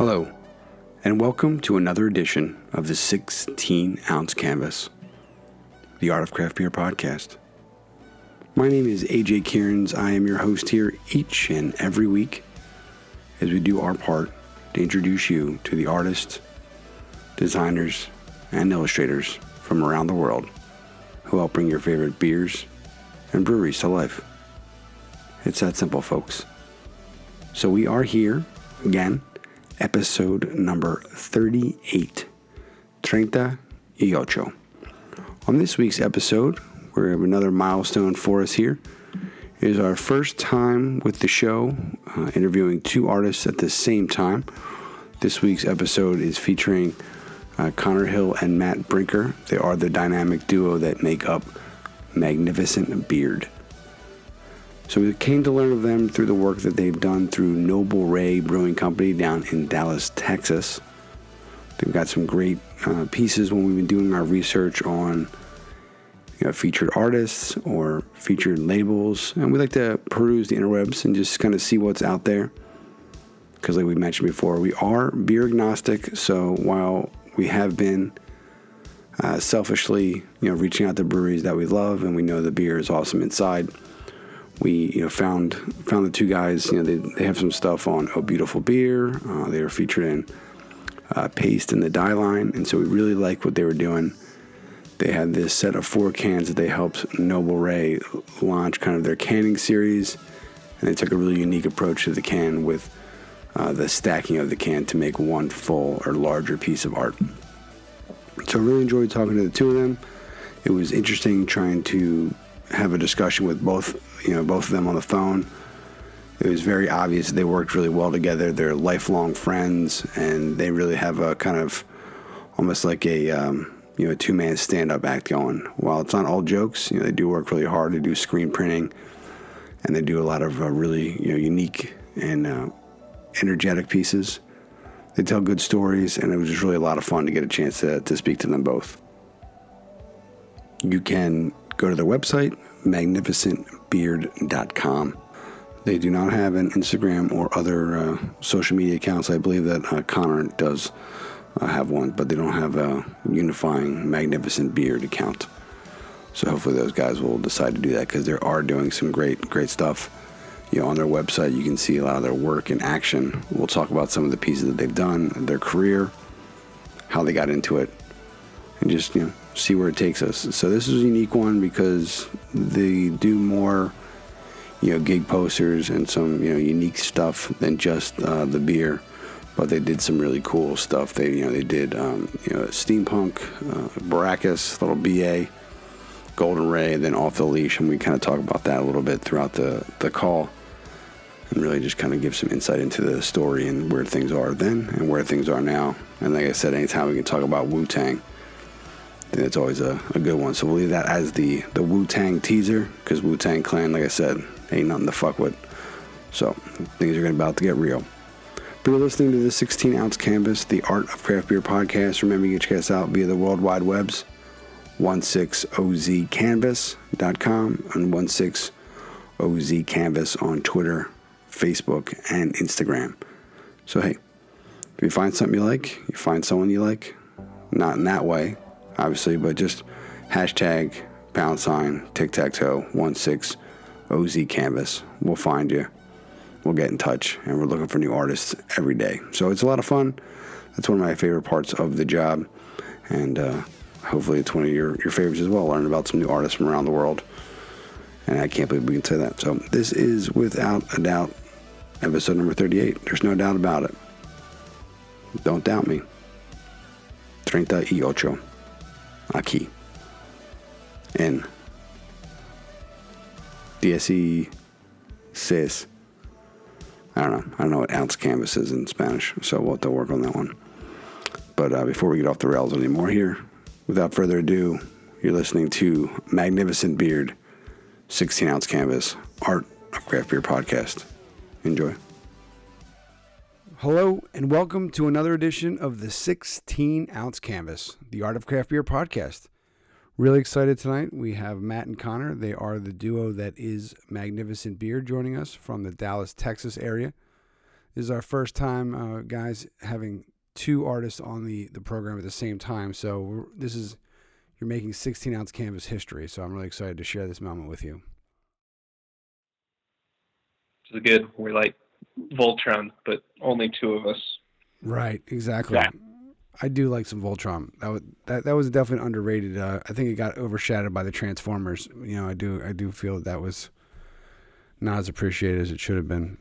Hello, and welcome to another edition of the 16 ounce canvas, the Art of Craft Beer podcast. My name is AJ Cairns. I am your host here each and every week as we do our part to introduce you to the artists, designers, and illustrators from around the world who help bring your favorite beers and breweries to life. It's that simple, folks. So we are here again episode number 38, Treinta y Ocho. On this week's episode, we have another milestone for us here. It is our first time with the show, uh, interviewing two artists at the same time. This week's episode is featuring uh, Connor Hill and Matt Brinker. They are the dynamic duo that make up Magnificent Beard. So we came to learn of them through the work that they've done through Noble Rey Brewing Company down in Dallas, Texas. They've got some great uh, pieces when we've been doing our research on you know, featured artists or featured labels, and we like to peruse the interwebs and just kind of see what's out there. Because, like we mentioned before, we are beer agnostic. So while we have been uh, selfishly, you know, reaching out to breweries that we love and we know the beer is awesome inside we you know found found the two guys. You know they, they have some stuff on Oh Beautiful Beer. Uh, they were featured in uh, Paste and the Dieline, and so we really liked what they were doing. They had this set of four cans that they helped Noble Rey launch kind of their canning series, and they took a really unique approach to the can with uh, the stacking of the can to make one full or larger piece of art. So I really enjoyed talking to the two of them. It was interesting trying to have a discussion with both you know both of them on the phone. It was very obvious they worked really well together. They're lifelong friends, and they really have a kind of almost like a um, you know two man stand up act going. While it's not all jokes, you know they do work really hard. They do screen printing, and they do a lot of uh, really you know unique and uh, energetic pieces. They tell good stories, and it was just really a lot of fun to get a chance to, to speak to them both. You can go to their website, magnificentbeard.com. They do not have an Instagram or other uh, social media accounts. I believe that uh, Connor does uh, have one, but they don't have a unifying Magnificent Beard account. So hopefully those guys will decide to do that because they are doing some great, great stuff. You know, on their website, you can see a lot of their work in action. We'll talk about some of the pieces that they've done, their career, how they got into it, and just you know see where it takes us. So this is a unique one because they do more, you know, gig posters and some you know unique stuff than just uh, the beer. But they did some really cool stuff. They you know they did um, you know steampunk, uh, Baracus, little BA, Golden Ray, and then off the leash, and we kind of talk about that a little bit throughout the the call. And really just kind of give some insight into the story and where things are then and where things are now. And like I said, anytime we can talk about Wu Tang, I think that's always a, a good one. So we'll leave that as the, the Wu Tang teaser because Wu Tang Clan, like I said, ain't nothing to fuck with. So things are about to get real. But you're listening to the 16 ounce canvas, the Art of Craft Beer podcast. Remember, you can check us out via the World Wide Webs, 16ozcanvas.com and 16ozcanvas on Twitter, Facebook, and Instagram. So, hey, if you find something you like, you find someone you like, not in that way, obviously, but just hashtag pound sign tic tac toe one six OZ canvas. We'll find you. We'll get in touch, and we're looking for new artists every day. So it's a lot of fun. That's one of my favorite parts of the job, and uh, hopefully it's one of your, your favorites as well. Learn about some new artists from around the world, and I can't believe we can say that. So this is without a doubt episode number 38. There's no doubt about it. Don't doubt me. Treinta y ocho aquí en 16. I don't know. I don't know what ounce canvas is in Spanish, so we'll have to work on that one. But uh, before we get off the rails anymore here, without further ado, you're listening to Magnificent Beard, 16 ounce canvas, art of craft beer podcast. Enjoy. Hello, and welcome to another edition of the 16 ounce canvas, the Art of Craft Beer podcast. Really excited tonight. We have Matt and Connor. They are the duo that is Magnificent Beard joining us from the Dallas, Texas area. This is our first time, uh, guys, having two artists on the the program at the same time. So this is you're making 16 ounce canvas history. So I'm really excited to share this moment with you. It's good. We're like Voltron, but only two of us. Right. Exactly. Yeah. I do like some Voltron. That was that, that was definitely underrated. Uh, I think it got overshadowed by the Transformers. You know, I do I do feel that, that was not as appreciated as it should have been.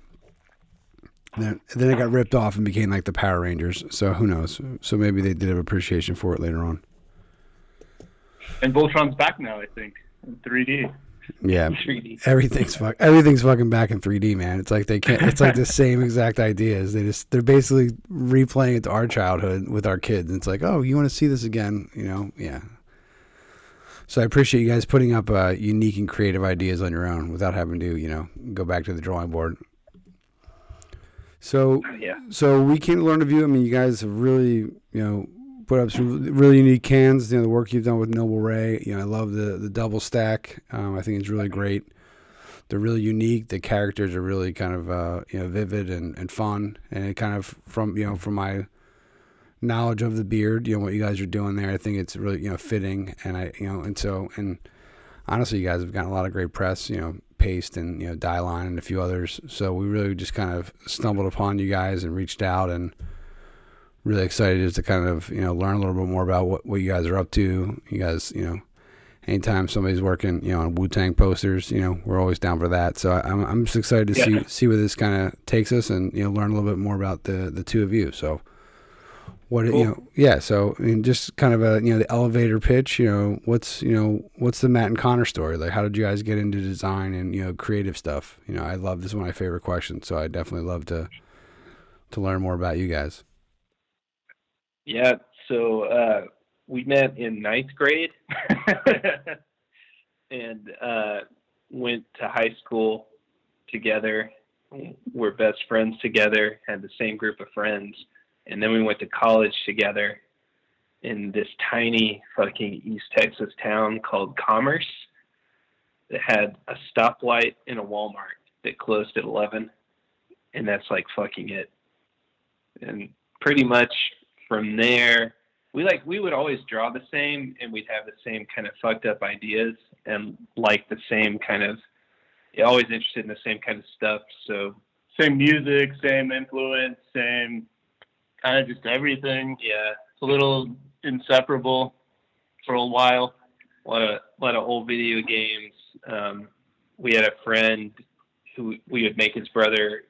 And then, then it got ripped off and became like the Power Rangers. So who knows? So maybe they did have appreciation for it later on. And Voltron's back now, I think, in 3D. Yeah, 3D. Everything's fuck, everything's fucking back in 3D, man. It's like they can't. It's like the same exact ideas. They just they're basically replaying it to our childhood with our kids. And it's like, oh, you want to see this again? You know, yeah. So I appreciate you guys putting up uh, unique and creative ideas on your own without having to, you know, go back to the drawing board. So yeah. So we came to learn of you. I mean, you guys have really, you know, put up some really unique cans. You know, the work you've done with Noble Rey. You know, I love the the double stack. Um, I think it's really great. They're really unique. The characters are really kind of uh, you know vivid and, and fun. And it kind of from you know from my knowledge of the beard, you know what you guys are doing there. I think it's really you know fitting. And I you know and so and honestly, you guys have gotten a lot of great press. You know, Paste and you know Dieline and a few others. So we really just kind of stumbled upon you guys and reached out and really excited just to kind of you know learn a little bit more about what, what you guys are up to. You guys, you know, anytime somebody's working, you know, on Wu Tang posters, you know, we're always down for that. So I'm I'm just excited to yeah. see see where this kind of takes us and you know learn a little bit more about the the two of you. So what cool. you know, yeah. So I mean, just kind of a you know the elevator pitch. You know, what's you know what's the Matt and Connor story? Like, how did you guys get into design and you know creative stuff? You know, I love this is one of my favorite questions. So I definitely love to to learn more about you guys. Yeah, so uh, we met in ninth grade and uh, went to high school together. We're best friends together, had the same group of friends. And then we went to college together in this tiny fucking East Texas town called Commerce that had a stoplight and a Walmart that closed at 11. And that's like fucking it. And pretty much from there, we like we would always draw the same, and we'd have the same kind of fucked up ideas, and like the same kind of always interested in the same kind of stuff. So same music, same influence, same kind of just everything. Yeah, it's a little inseparable for a while. A lot of a lot of old video games. Um, we had a friend who we would make his brother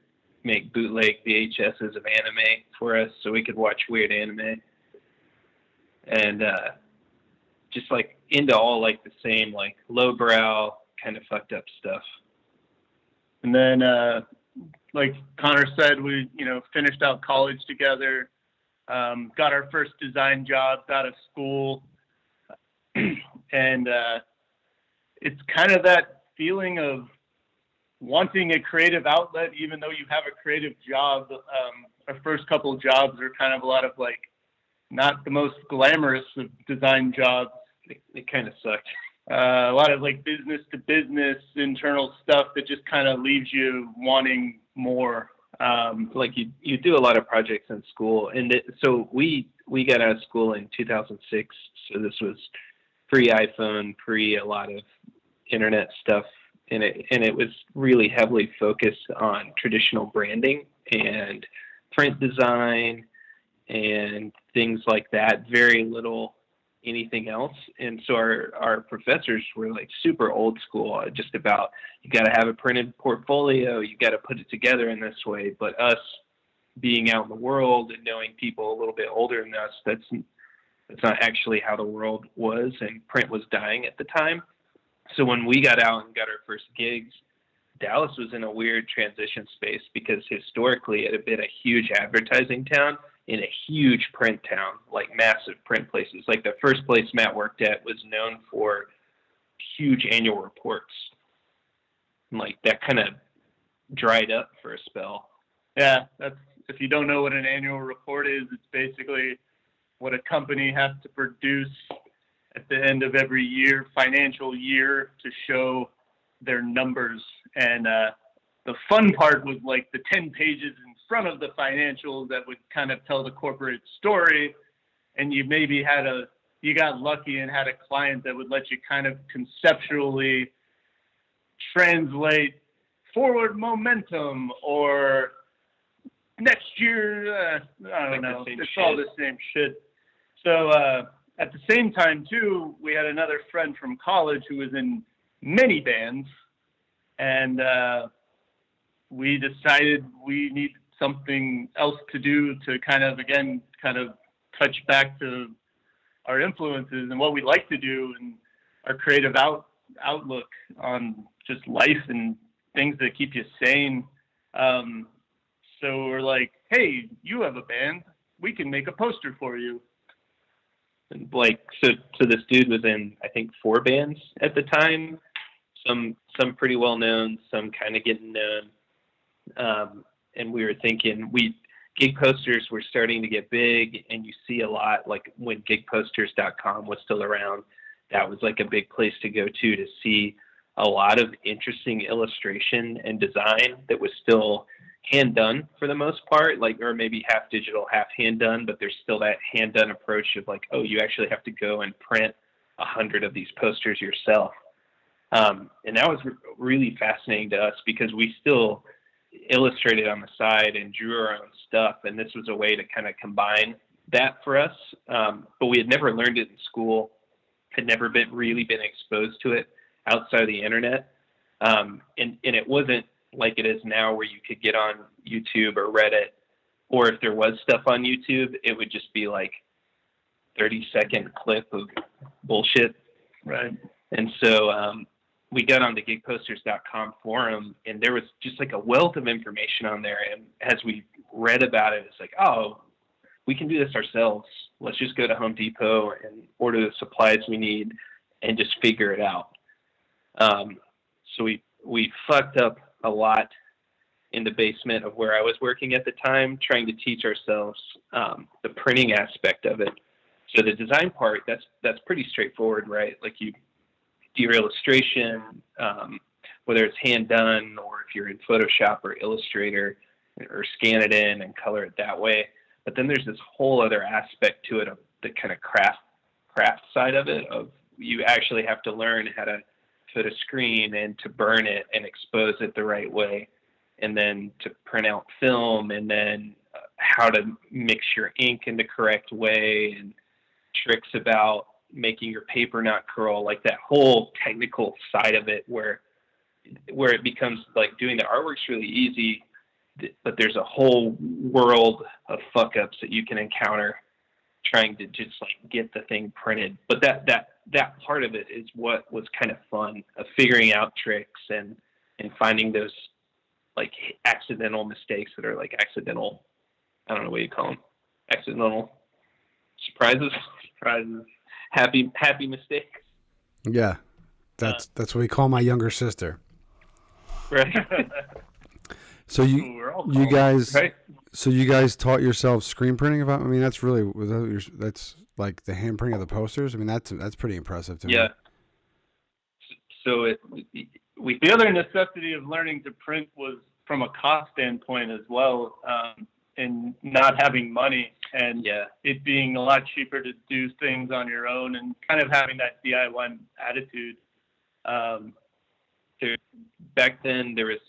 make bootleg VHSs of anime for us so we could watch weird anime. And uh, just like into all like the same like lowbrow kind of fucked up stuff. And then uh, like Connor said, we you know finished out college together, um, got our first design jobs out of school, and uh, it's kind of that feeling of wanting a creative outlet, even though you have a creative job. Um, our first couple of jobs are kind of a lot of like not the most glamorous of design jobs. It, it kind of sucked. Uh, a lot of like business to business internal stuff that just kind of leaves you wanting more. Um, like you, you do a lot of projects in school, and it, so we we got out of school in 2006. So this was pre iPhone, pre a lot of internet stuff and it and it was really heavily focused on traditional branding and print design and things like that. Very little anything else. And so our our professors were like super old school, uh, just about you got to have a printed portfolio, you got to put it together in this way. But us being out in the world and knowing people a little bit older than us, that's that's not actually how the world was, and print was dying at the time so when we got out and got our first gigs, Dallas was in a weird transition space because historically it had been a huge advertising town in a huge print town, like massive print places. Like the first place Matt worked at was known for huge annual reports. Like that kind of dried up for a spell. Yeah, that's if you don't know what an annual report is, it's basically what a company has to produce at the end of every year, financial year, to show their numbers. And uh, the fun part was like the 10 pages in front of the financials that would kind of tell the corporate story, and you maybe had a you got lucky and had a client that would let you kind of conceptually translate forward momentum or next year. Uh, I don't know. It's shit. all the same shit. So uh, at the same time, too, we had another friend from college who was in many bands, and uh, we decided we need something else to do to kind of again kind of touch back to our influences and what we like to do and our creative out outlook on just life and things that keep you sane. Um, so we're like, hey, you have a band, we can make a poster for you. Like, so so this dude was in I think four bands at the time. Some some pretty well known, some kind of getting known. Um, and we were thinking we gig posters were starting to get big and you see a lot like when gigposters.com was still around that was like a big place to go to to see a lot of interesting illustration and design that was still hand done for the most part, like or maybe half digital, half hand done, but there's still that hand done approach of like, oh, you actually have to go and print a hundred of these posters yourself. Um, and that was re- really fascinating to us because we still illustrated on the side and drew our own stuff, and this was a way to kind of combine that for us. Um, but we had never learned it in school, had never been really been exposed to it outside of the internet, um, and and it wasn't like it is now where you could get on YouTube or Reddit, or if there was stuff on YouTube, it would just be like 30 second clip of bullshit. Right. And so um, we got on the gigposters.com forum and there was just like a wealth of information on there. And as we read about it, it's like, oh, we can do this ourselves. Let's just go to Home Depot and order the supplies we need and just figure it out. Um, so we, we fucked up a lot in the basement of where I was working at the time, trying to teach ourselves um, the printing aspect of it. So the design part, that's that's pretty straightforward, right? Like you do your illustration, um, whether it's hand done or if you're in Photoshop or Illustrator, or scan it in and color it that way. But then there's this whole other aspect to it of the kind of craft craft side of it of you actually have to learn how to put a screen and to burn it and expose it the right way, and then to print out film, and then uh, how to mix your ink in the correct way, and tricks about making your paper not curl, like that whole technical side of it, where where it becomes like doing the artwork's really easy, but there's a whole world of fuck ups that you can encounter trying to just like get the thing printed. But that that that part of it is what was kind of fun of figuring out tricks and and finding those like accidental mistakes that are like accidental. I don't know what you call them accidental surprises surprises happy happy mistakes. Yeah. That's uh, that's what we call my younger sister. right so you you guys right? so you guys taught yourselves screen printing about I mean that's really that your, that's like the hand printing of the posters. I mean, that's that's pretty impressive to yeah. me. So it we the other necessity of learning to print was from a cost standpoint as well, um, and not having money and yeah. it being a lot cheaper to do things on your own and kind of having that DIY attitude. Um, there, back then, there was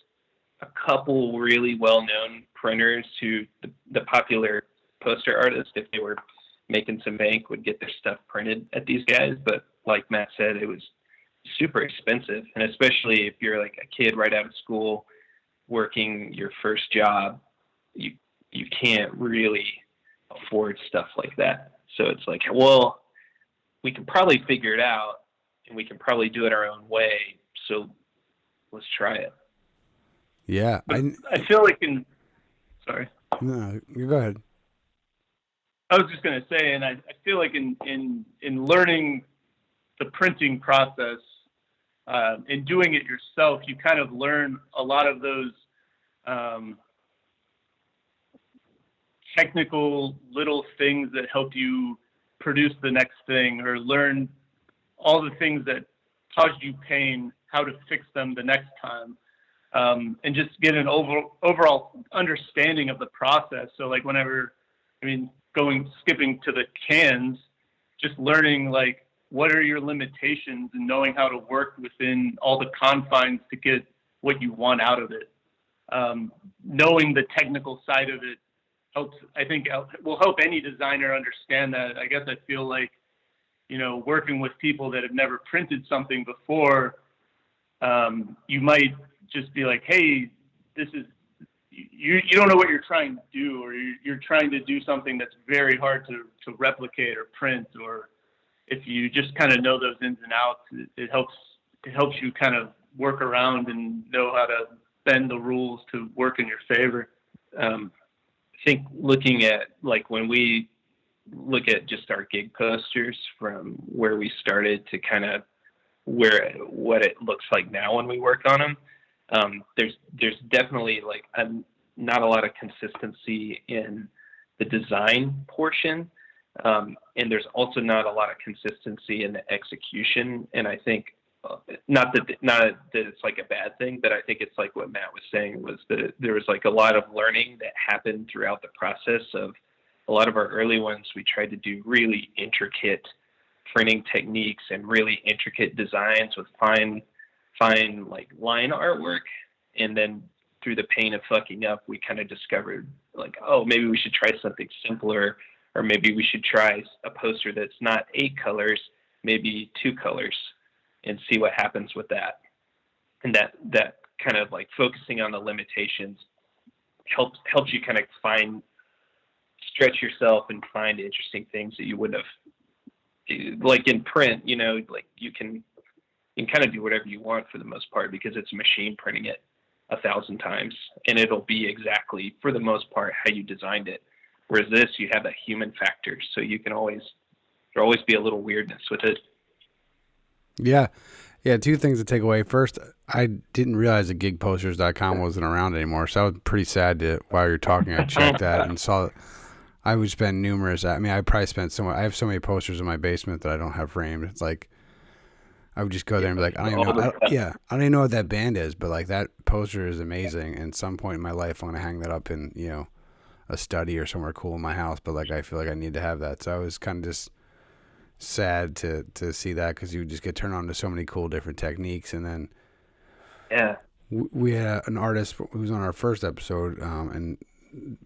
a couple really well-known printers who the, the popular poster artists, if they were making some bank would get their stuff printed at these guys. But like Matt said, it was super expensive, and especially if you're like a kid right out of school working your first job, you you can't really afford stuff like that. So it's like, well, we can probably figure it out, and we can probably do it our own way. So let's try it. Yeah, I, I feel like in. Sorry. No, you go ahead. I was just going to say, and I, I, feel like in, in, in learning the printing process uh, and doing it yourself, you kind of learn a lot of those um, technical little things that help you produce the next thing or learn all the things that caused you pain, how to fix them the next time. Um, and just get an over, overall understanding of the process. So like whenever, I mean, going skipping to the cans, just learning like what are your limitations and knowing how to work within all the confines to get what you want out of it. Um, knowing the technical side of it helps. I think will help any designer understand that. I guess I feel like you know working with people that have never printed something before, um, you might just be like, hey, this is you, you don't know what you're trying to do, or you're, you're trying to do something that's very hard to, to replicate or print, or if you just kind of know those ins and outs, it, it helps it helps you kind of work around and know how to bend the rules to work in your favor. Um, I think looking at like when we look at just our gig posters from where we started to kind of where what it looks like now when we work on them um, there's there's definitely like a, not a lot of consistency in the design portion, um, and there's also not a lot of consistency in the execution. And I think uh, not that not that it's like a bad thing, but I think it's like what Matt was saying was that there was like a lot of learning that happened throughout the process of a lot of our early ones. We tried to do really intricate printing techniques and really intricate designs with fine find like line artwork and then through the pain of fucking up we kind of discovered like oh maybe we should try something simpler or maybe we should try a poster that's not eight colors maybe two colors and see what happens with that. And that that kind of like focusing on the limitations helps helps you kind of find stretch yourself and find interesting things that you wouldn't have like in print you know like you can you can kind of do whatever you want for the most part because it's a machine printing it a thousand times and it'll be exactly for the most part how you designed it. Whereas this you have that human factor so you can always there'll always be a little weirdness with it. Yeah. Yeah two things to take away. First i didn't realize that gigposters.com wasn't around anymore so i was pretty sad to while you're talking i checked that and saw i would spend numerous i mean i probably spent so much i have so many posters in my basement that i don't have framed. It's like I would just go there and be like, I don't even know. I don't, yeah, I don't even know what that band is, but like that poster is amazing. And some point in my life, I'm gonna hang that up in you know a study or somewhere cool in my house. But like, I feel like I need to have that. So I was kind of just sad to to see that because you just get turned on to so many cool different techniques, and then yeah, we had an artist who was on our first episode, um, and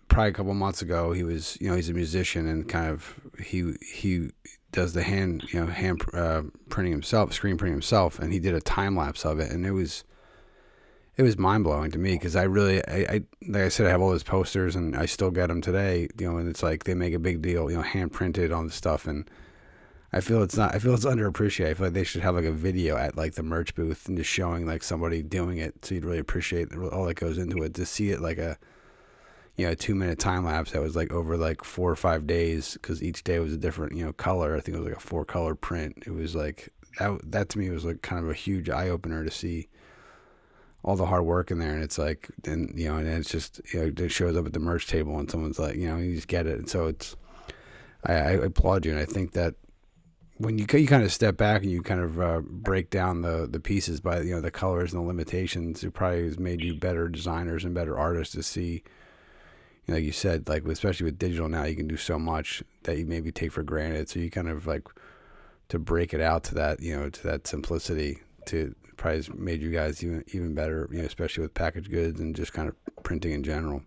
probably a couple months ago, he was you know he's a musician and kind of he he does the hand you know hand uh, printing himself, screen printing himself, and he did a time lapse of it, and it was it was mind blowing to me because I really I, I like I said I have all those posters and I still get them today, you know, and it's like they make a big deal, you know, hand printed on the stuff and. I feel it's not. I feel it's underappreciated. I feel like they should have like a video at like the merch booth and just showing like somebody doing it, so you'd really appreciate all that goes into it. To see it like a you know, a two minute time lapse that was like over like four or five days because each day was a different, you know, color. I think it was like a four color print. It was like that, that to me was like kind of a huge eye opener to see all the hard work in there. And it's like, then, you know, and it's just, you know, it shows up at the merch table and someone's like, you know, you just get it. And so it's, I, I applaud you. And I think that when you you kind of step back and you kind of uh, break down the the pieces by you know the colors and the limitations, it probably has made you better designers and better artists to see know, like you said, like especially with digital now, you can do so much that you maybe take for granted. So you kind of like to break it out to that, you know, to that simplicity to probably made you guys even even better, you know, especially with packaged goods and just kind of printing in general.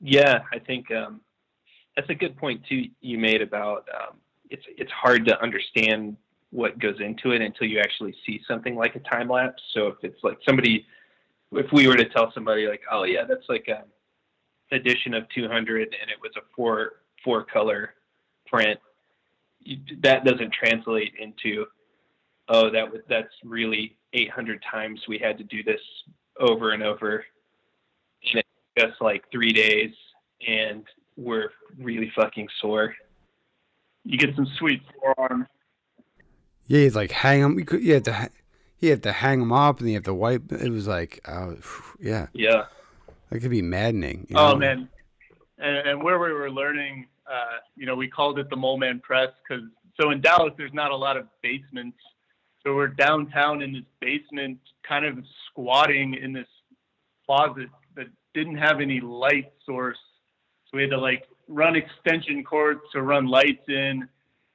Yeah, I think um, that's a good point too. You made about um, it's it's hard to understand what goes into it until you actually see something like a time lapse. So if it's like somebody if we were to tell somebody like, oh yeah, that's like a edition of 200 and it was a four four color print, that doesn't translate into oh that was that's really 800 times we had to do this over and over and it took us like three days and we're really fucking sore. You get some sweet forearm. Yeah, it's like hang them. You have to you have to hang them up and you have to wipe. It was like, uh, yeah, yeah, that could be maddening. oh know? man, and, and, where we were learning, uh, you know, we called it the Mole Man Press because so in Dallas there's not a lot of basements, So we're downtown in this basement, kind of squatting in this closet that didn't have any light source. So we had to like run extension cords to run lights in,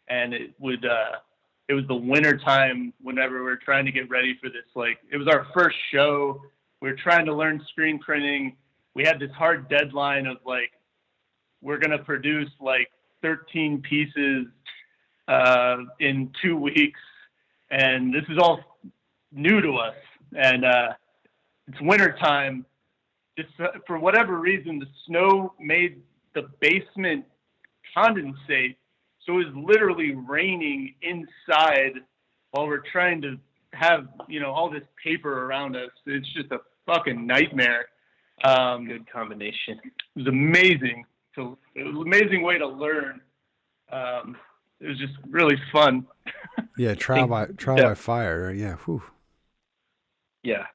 and it would. Uh, it was the winter time whenever we were trying to get ready for this. Like it was our first show. We were trying to learn screen printing. We had this hard deadline of like we're gonna produce like 13 pieces uh, in two weeks, and this is all new to us. And uh, it's winter time. Just for whatever reason, the snow made the basement condensate, so it was literally raining inside while we're trying to have you know all this paper around us. It's just a fucking nightmare. Um, Good combination. it was amazing. To, it was an amazing way to learn. Um, it was just really fun. Yeah, trial by trial Yeah. by fire. Yeah. Whew. Yeah.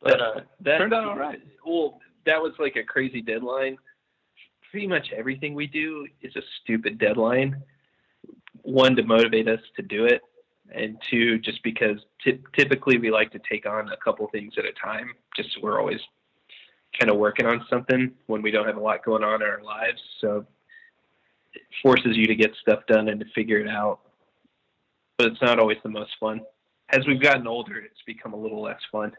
But, But uh, that turned out all right. Well, that was like a crazy deadline. Pretty much everything we do is a stupid deadline. One to motivate us to do it, and two just because ty- typically we like to take on a couple things at a time. Just we're always kind of working on something when we don't have a lot going on in our lives. So it forces you to get stuff done and to figure it out. But it's not always the most fun. As we've gotten older, it's become a little less fun.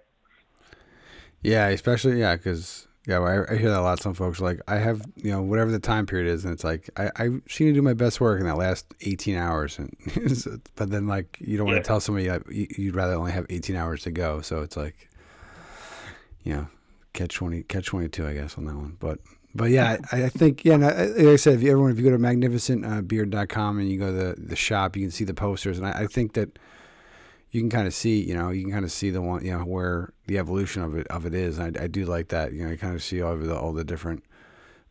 Yeah, especially yeah, because yeah, I, I hear that a lot. Some folks are like I have you know whatever the time period is, and it's like I I seem to do my best work in that last eighteen hours, and but then like you don't want Yeah. to tell somebody uh, you- you'd rather only have eighteen hours to go, so it's like you know catch twenty catch twenty two I guess on that one, but. But yeah, I, I think yeah. No, like I said, if you, everyone, if you go to magnificentbeard.com and you go to the, the shop, you can see the posters, and I, I think that you can kind of see, you know, you can kind of see the one, you know, where the evolution of it of it is. And I, I do like that. You know, you kind of see all the all the different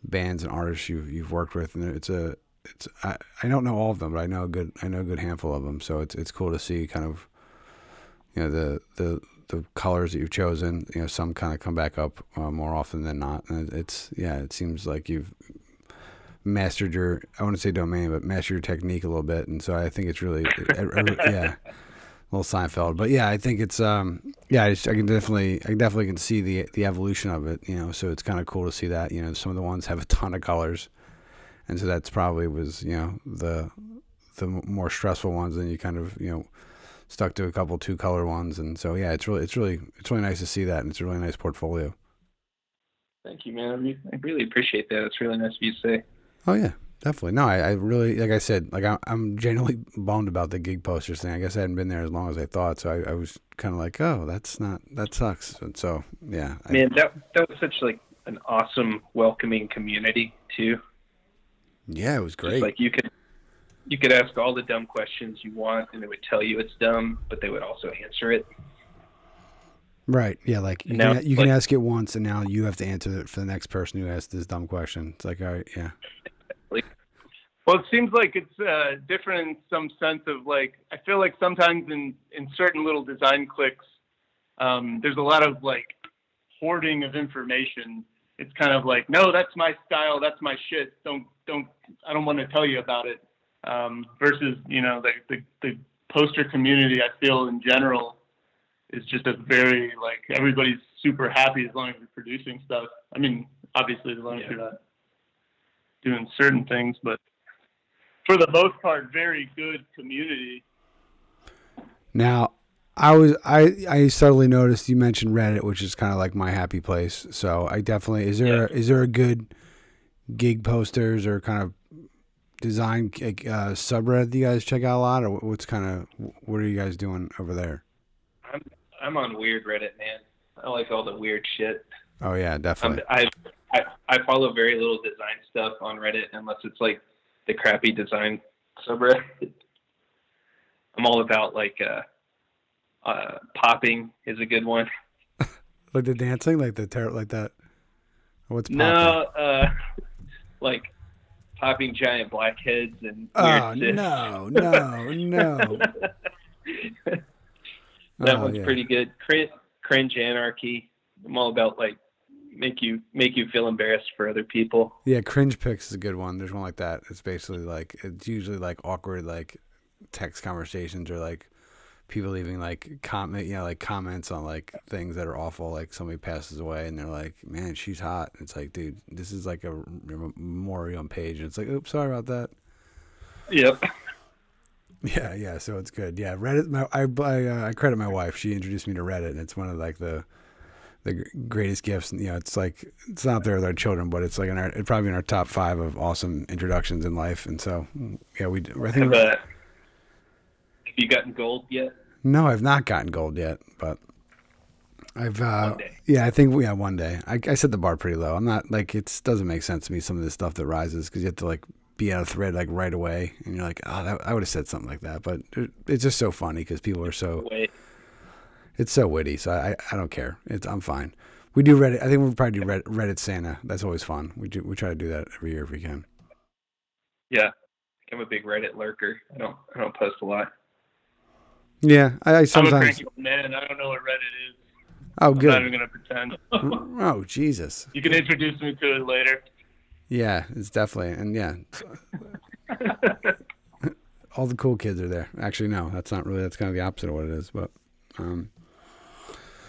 bands and artists you've you've worked with, and it's a it's I, I don't know all of them, but I know a good I know a good handful of them. So it's it's cool to see kind of you know the the the colors that you've chosen. You know, some kind of come back up uh, more often than not. And it's yeah, it seems like you've mastered your I want to say domain, but mastered your technique a little bit. And so I think it's really yeah little Seinfeld. But yeah, I think it's um yeah, I, just, I can definitely I definitely can see the the evolution of it, you know. So it's kind of cool to see that, you know, some of the ones have a ton of colors. And so that's probably was, you know, the the more stressful ones and you kind of, you know, stuck to a couple two color ones and so yeah, it's really it's really it's really nice to see that and it's a really nice portfolio. Thank you, man. I I really appreciate that. It's really nice of you to say. Oh yeah, definitely. No, I, I really like I said, like I, I'm genuinely bummed about the gig posters thing. I guess I hadn't been there as long as I thought, so I, I was kind of like, oh, that's not that sucks. And so yeah, I, Man, that that was such like an awesome, welcoming community too. yeah, it was Just great. like you could you could ask all the dumb questions you want, and they would tell you it's dumb, but they would also answer it. right? Yeah, like you Now, can you can ask it once, and now you have to answer it for the next person who asked this dumb question. It's like, all right, yeah, Well, it seems like it's uh, different in some sense of like I feel like sometimes in in certain little design clicks, um, there's a lot of like hoarding of information. It's kind of like, no, that's my style, that's my shit. Don't don't I don't want to tell you about it. Um, versus you know the, the the poster community, I feel in general is just a very like everybody's super happy as long as you're producing stuff. I mean, obviously as long as Yeah. you're not doing certain things, but for the most part, very good community. Now, I was I I subtly noticed you mentioned Reddit, which is kind of like my happy place. So I definitely is there is there a good gig posters or kind of design uh, subreddit that you guys check out a lot, or what's kind of what are you guys doing over there? I'm I'm on weird Reddit, man. I like all the weird shit. Oh yeah, I'm, definitely. I, I I follow very little design stuff on Reddit unless it's like the crappy design subreddit. I'm all about like uh, uh, popping is a good one. Like the dancing, like the ter- like that. What's popping? No, uh, like popping giant blackheads and Oh no, no, no. that Oh, one's yeah. pretty good. Cringe, cringe anarchy. I'm all about like make you make you feel embarrassed for other people. Yeah, cringe pics is a good one. There's one like that. It's basically like it's usually like awkward like text conversations or like people leaving like comment, you know, like comments on like things that are awful. Like somebody passes away and they're like, "Man, she's hot." It's like, dude, this is like a memorial page, and it's like, "Oops, sorry about that." Yep. Yeah, yeah. So it's good. Yeah, Reddit. My, I I, uh, I credit my wife. She introduced me to Reddit, and it's one of like the the greatest gifts. You know, it's like it's not there with our children, but it's like in our it's probably in our top five of awesome introductions in life. And so, yeah, we. I think. Have, uh, have you gotten gold yet? No, I've not gotten gold yet, but I've. Uh, yeah, I think we yeah, one day. I, I set the bar pretty low. I'm not like it doesn't make sense to me some of this stuff that rises because you have to like be on a thread like right away, and you're like, oh, that, I would have said something like that, but it's just so funny because people are so. Wait it's so witty, so I, I don't care. It's I'm fine. We do Reddit. I think we'll probably do Reddit, Reddit Santa. That's always fun. We do we try to do that every year if we can. Yeah, I'm a big Reddit lurker. I don't I don't post a lot. Yeah, I, I sometimes. I'm a cranky man. I don't know what Reddit is. Oh, good. I'm not even gonna pretend. oh, Jesus. You can introduce me to it later. Yeah, it's definitely and yeah. All the cool kids are there. Actually, no, that's not really. That's kind of the opposite of what it is, but. Um,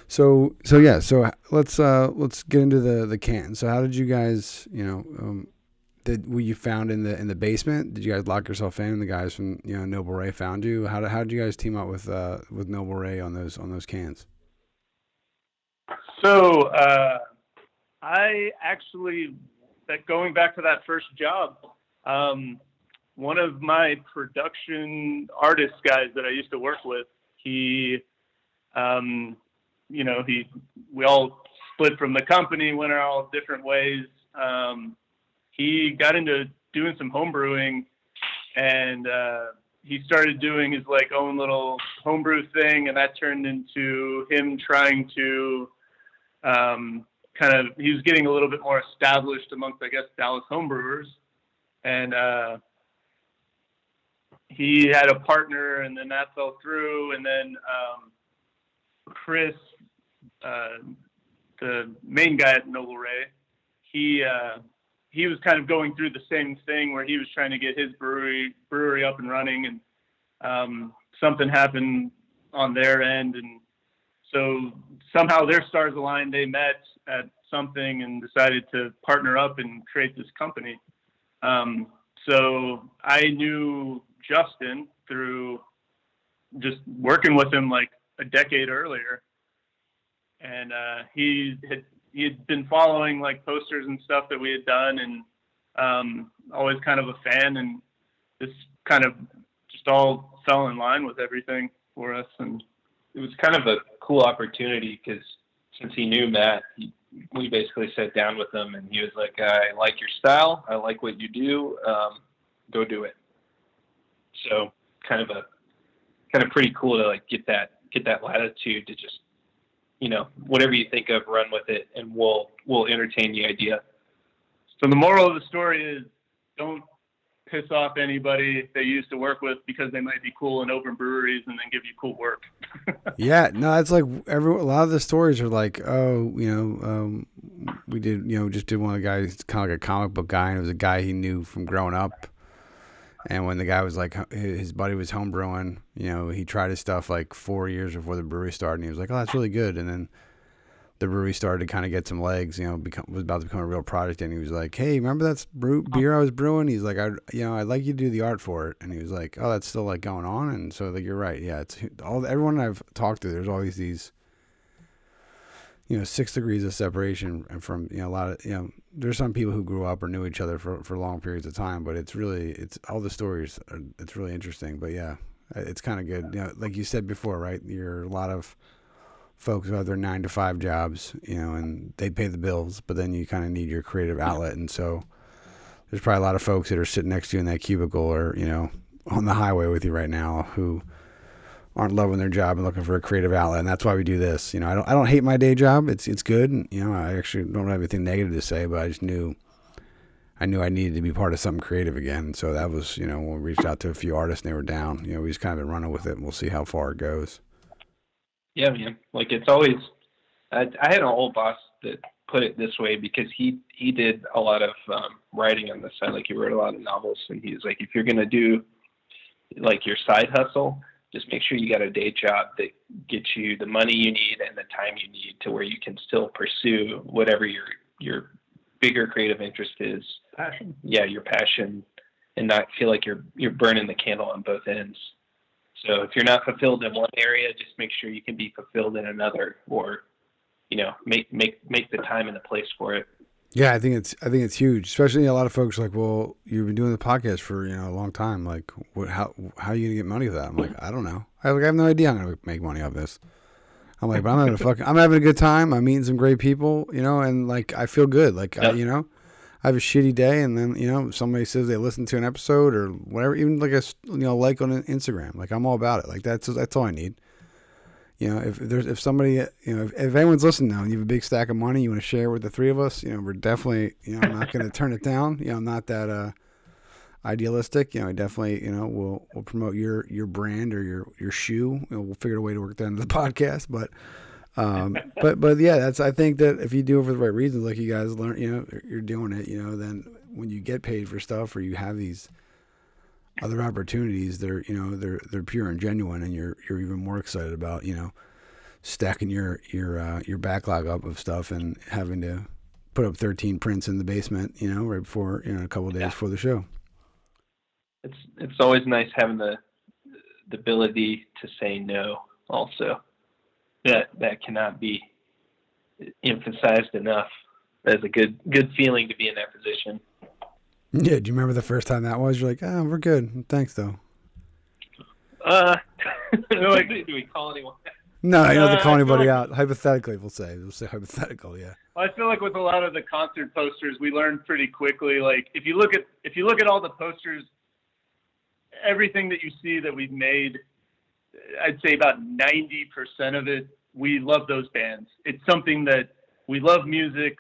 so so yeah, so let's uh let's get into the the can. So how did you guys, you know, um, did you found in the in the basement? Did you guys lock yourself in? The guys from you know Noble Rey found you. How did how did you guys team up with uh with Noble Rey on those on those cans? So uh, I actually, that going back to that first job, um, one of my production artist guys that I used to work with, he um, you know, he we all split from the company, went our all different ways. Um, he got into doing some home brewing, and uh, he started doing his like own little homebrew thing, and that turned into him trying to um, kind of he was getting a little bit more established amongst I guess Dallas homebrewers, and uh, he had a partner, and then that fell through, and then um, Chris uh, the main guy at Noble Rey, he uh, he was kind of going through the same thing where he was trying to get his brewery brewery up and running, and um, something happened on their end, and so somehow their stars aligned. They met at something and decided to partner up and create this company. Um, so I knew Justin through just working with him like a decade earlier and uh, he had he had been following like posters and stuff that we had done, and um, always kind of a fan, and this kind of just all fell in line with everything for us, and it was kind of a cool opportunity because since he knew Matt, he, we basically sat down with him, and he was like, "I like your style, I like what you do, um, go do it." So kind of a kind of pretty cool to like get that get that latitude to just you know, whatever you think of, run with it, and we'll we'll entertain the idea. So the moral of the story is, don't piss off anybody that you used to work with because they might be cool and open breweries and then give you cool work. yeah, no, it's like every a lot of the stories are like, oh, you know, um, we did, you know, just did one of the guys, kind of like a comic book guy, and it was a guy he knew from growing up and when the guy was like, his buddy was homebrewing, you know, he tried his stuff like four years before the brewery started, and he was like, "Oh, that's really good." And then the brewery started to kind of get some legs, you know, become was about to become a real product, and he was like, "Hey, remember that brew, oh. beer I was brewing?" He's like, "I, you know, I'd like you to do the art for it," and he was like, "Oh, that's still like going on," and so like you're right, yeah, it's all everyone I've talked to. There's always these you know six degrees of separation and from you know a lot of you know there's some people who grew up or knew each other for, for long periods of time but it's really it's all the stories are, it's really interesting but yeah it's kind of good. You know like you said before right you're a lot of folks who have their nine to five jobs you know and they pay the bills but then you kind of need your creative outlet and so there's probably a lot of folks that are sitting next to you in that cubicle or you know on the highway with you right now who aren't loving their job and looking for a creative outlet, and that's why we do this. You know, I don't I don't hate my day job. It's it's good. And, you know, I actually don't have anything negative to say, but I just knew I knew I needed to be part of something creative again. So that was you know we reached out to a few artists and they were down. You know, we just kind of been running with it, and we'll see how far it goes. Yeah, man. Like it's always. I, I had an old boss that put it this way because he he did a lot of um, writing on the side. Like he wrote a lot of novels, and he was like, if you're gonna do like your side hustle, just make sure you got a day job that gets you the money you need and the time you need to where you can still pursue whatever your your bigger creative interest is. Passion. Yeah, your passion, and not feel like you're you're burning the candle on both ends. So if you're not fulfilled in one area, just make sure you can be fulfilled in another, or you know, make make make the time and the place for it. Yeah, I think it's I think it's huge. Especially a lot of folks are like, well, you've been doing the podcast for you know a long time. Like, what, how how are you gonna get money with that? I'm like, I don't know. I like I have no idea I'm gonna make money off this. I'm like, but I'm having a fucking, I'm having a good time. I'm meeting some great people, you know, and like I feel good. Like I, you know, I have a shitty day, and then you know somebody says they listen to an episode or whatever, even like a you know like on Instagram. Like I'm all about it. Like that's that's all I need. You know, if there's if somebody you know if, if anyone's listening now and you have a big stack of money you want to share with the three of us, you know, we're definitely you know I'm not going to turn it down. You know, I'm not that uh idealistic. You know, I definitely you know we'll we'll promote your your brand or your your shoe. You know, we'll figure out a way to work that into the podcast, but. Um, but but yeah, that's I think that if you do it for the right reasons, like you guys learn, you know, you're doing it, you know, then when you get paid for stuff or you have these other opportunities, they're you know they're they're pure and genuine, and you're you're even more excited about you know stacking your your uh, your backlog up of stuff and having to put up 13 prints in the basement, you know, right before you know a couple of days Yeah. before the show. It's it's always nice having the the ability to say no. Also, that that cannot be emphasized enough. As a good good feeling to be in that position. Yeah, do you remember the first time that was? You're like, oh, we're good, thanks though. Uh, like- do we call anyone? No, you don't have to Uh, call I anybody like- out. Hypothetically, we'll say we'll say hypothetical. Yeah. I feel like with a lot of the concert posters, we learned pretty quickly. Like if you look at if you look at all the posters, everything that you see that we've made, I'd say about ninety percent of it, we love those bands. It's something that we love music.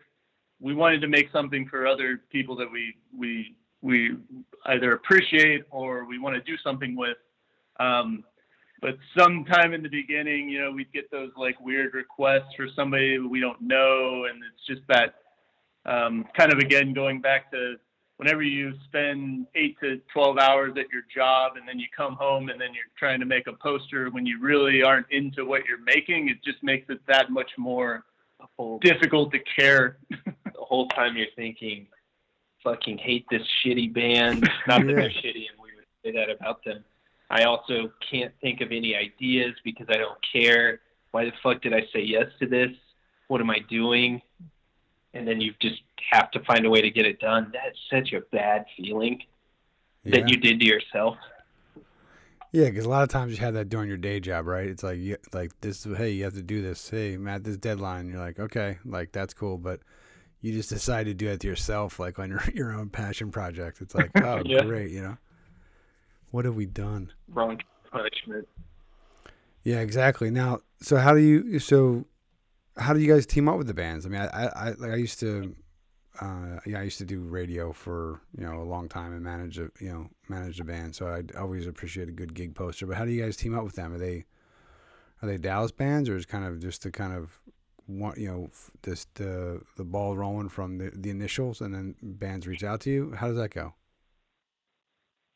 We wanted to make something for other people that we we we either appreciate or we want to do something with. Um, but sometime in the beginning, you know, we'd get those like weird requests for somebody we don't know, and it's just that um, kind of again going back to whenever you spend eight to twelve hours at your job, and then you come home and then you're trying to make a poster when you really aren't into what you're making, it just makes it that much more whole difficult to care. the whole time you're thinking, fucking hate this shitty band. Not that they're shitty, and we would say that about them. I also can't think of any ideas because I don't care. Why the fuck did I say yes to this? What am I doing? And then you just have to find a way to get it done. That's such a bad feeling Yeah. that you did to yourself. Yeah, because a lot of times you have that during your day job, right? It's like, you, like this. Hey, you have to do this. Hey, Matt, this deadline. You're like, okay, like that's cool, but you just decide to do it to yourself, like on your your own passion project. It's like, oh, Yeah. great, you know. What have we done? Wrong punishment. Yeah, exactly. Now, so how do you? So, how do you guys team up with the bands? I mean, I, I, I like I used to, uh, yeah, I used to do radio for you know a long time and manage a you know manage a band. So I always appreciate a good gig poster. But how do you guys team up with them? Are they are they Dallas bands or is kind of just to kind of want you know f- this the the ball rolling from the the initials and then bands reach out to you? How does that go?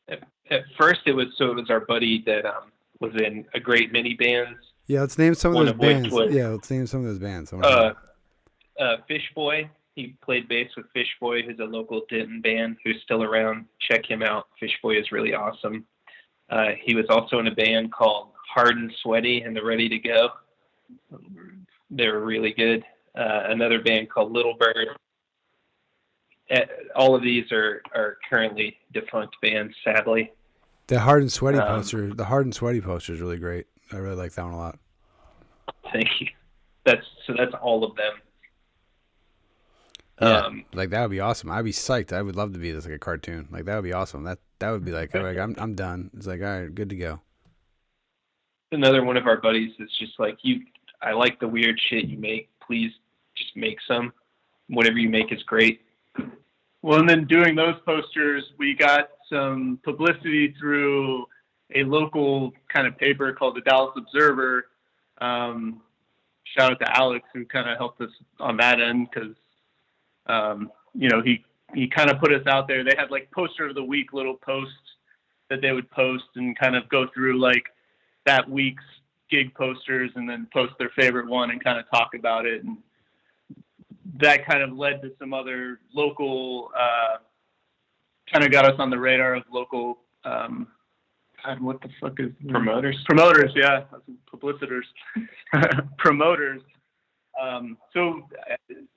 At, at first, it was so it was our buddy that um, was in a great many bands. Yeah, let's name some of those of bands. was- yeah, let's name some of those bands. Uh, uh, Fishboy. He played bass with Fishboy, who's a local Denton band who's still around. Check him out. Fishboy is really awesome. Uh, he was also in a band called Hard and Sweaty and the Ready to Go. They were really good. Uh, another band called Little Bird. Uh, all of these are, are currently defunct bands, sadly. The hard and sweaty Um, poster, the hard and sweaty poster is really great. I really like that one a lot. Thank you. That's so. That's all of them. Yeah, Um, like that would be awesome. I'd be psyched. I would love to be this like a cartoon. Like that would be awesome. That that would be like, all right, I'm I'm done. It's like, all right, good to go. another one of our buddies is just like you I like the weird shit you make. Please just make some. Whatever you make is great. Well, and then doing those posters, we got some publicity through a local kind of paper called the Dallas Observer. Um, shout out to Alex who kind of helped us on that end because, um, you know, he he kind of put us out there. They had like poster of the week little posts that they would post and kind of go through like that week's gig posters and then post their favorite one and kind of talk about it. And that kind of led to some other local, uh, kind of got us on the radar of local, um, God, what the fuck is Promoters. Promoters, yeah, publicitors, promoters. Um, so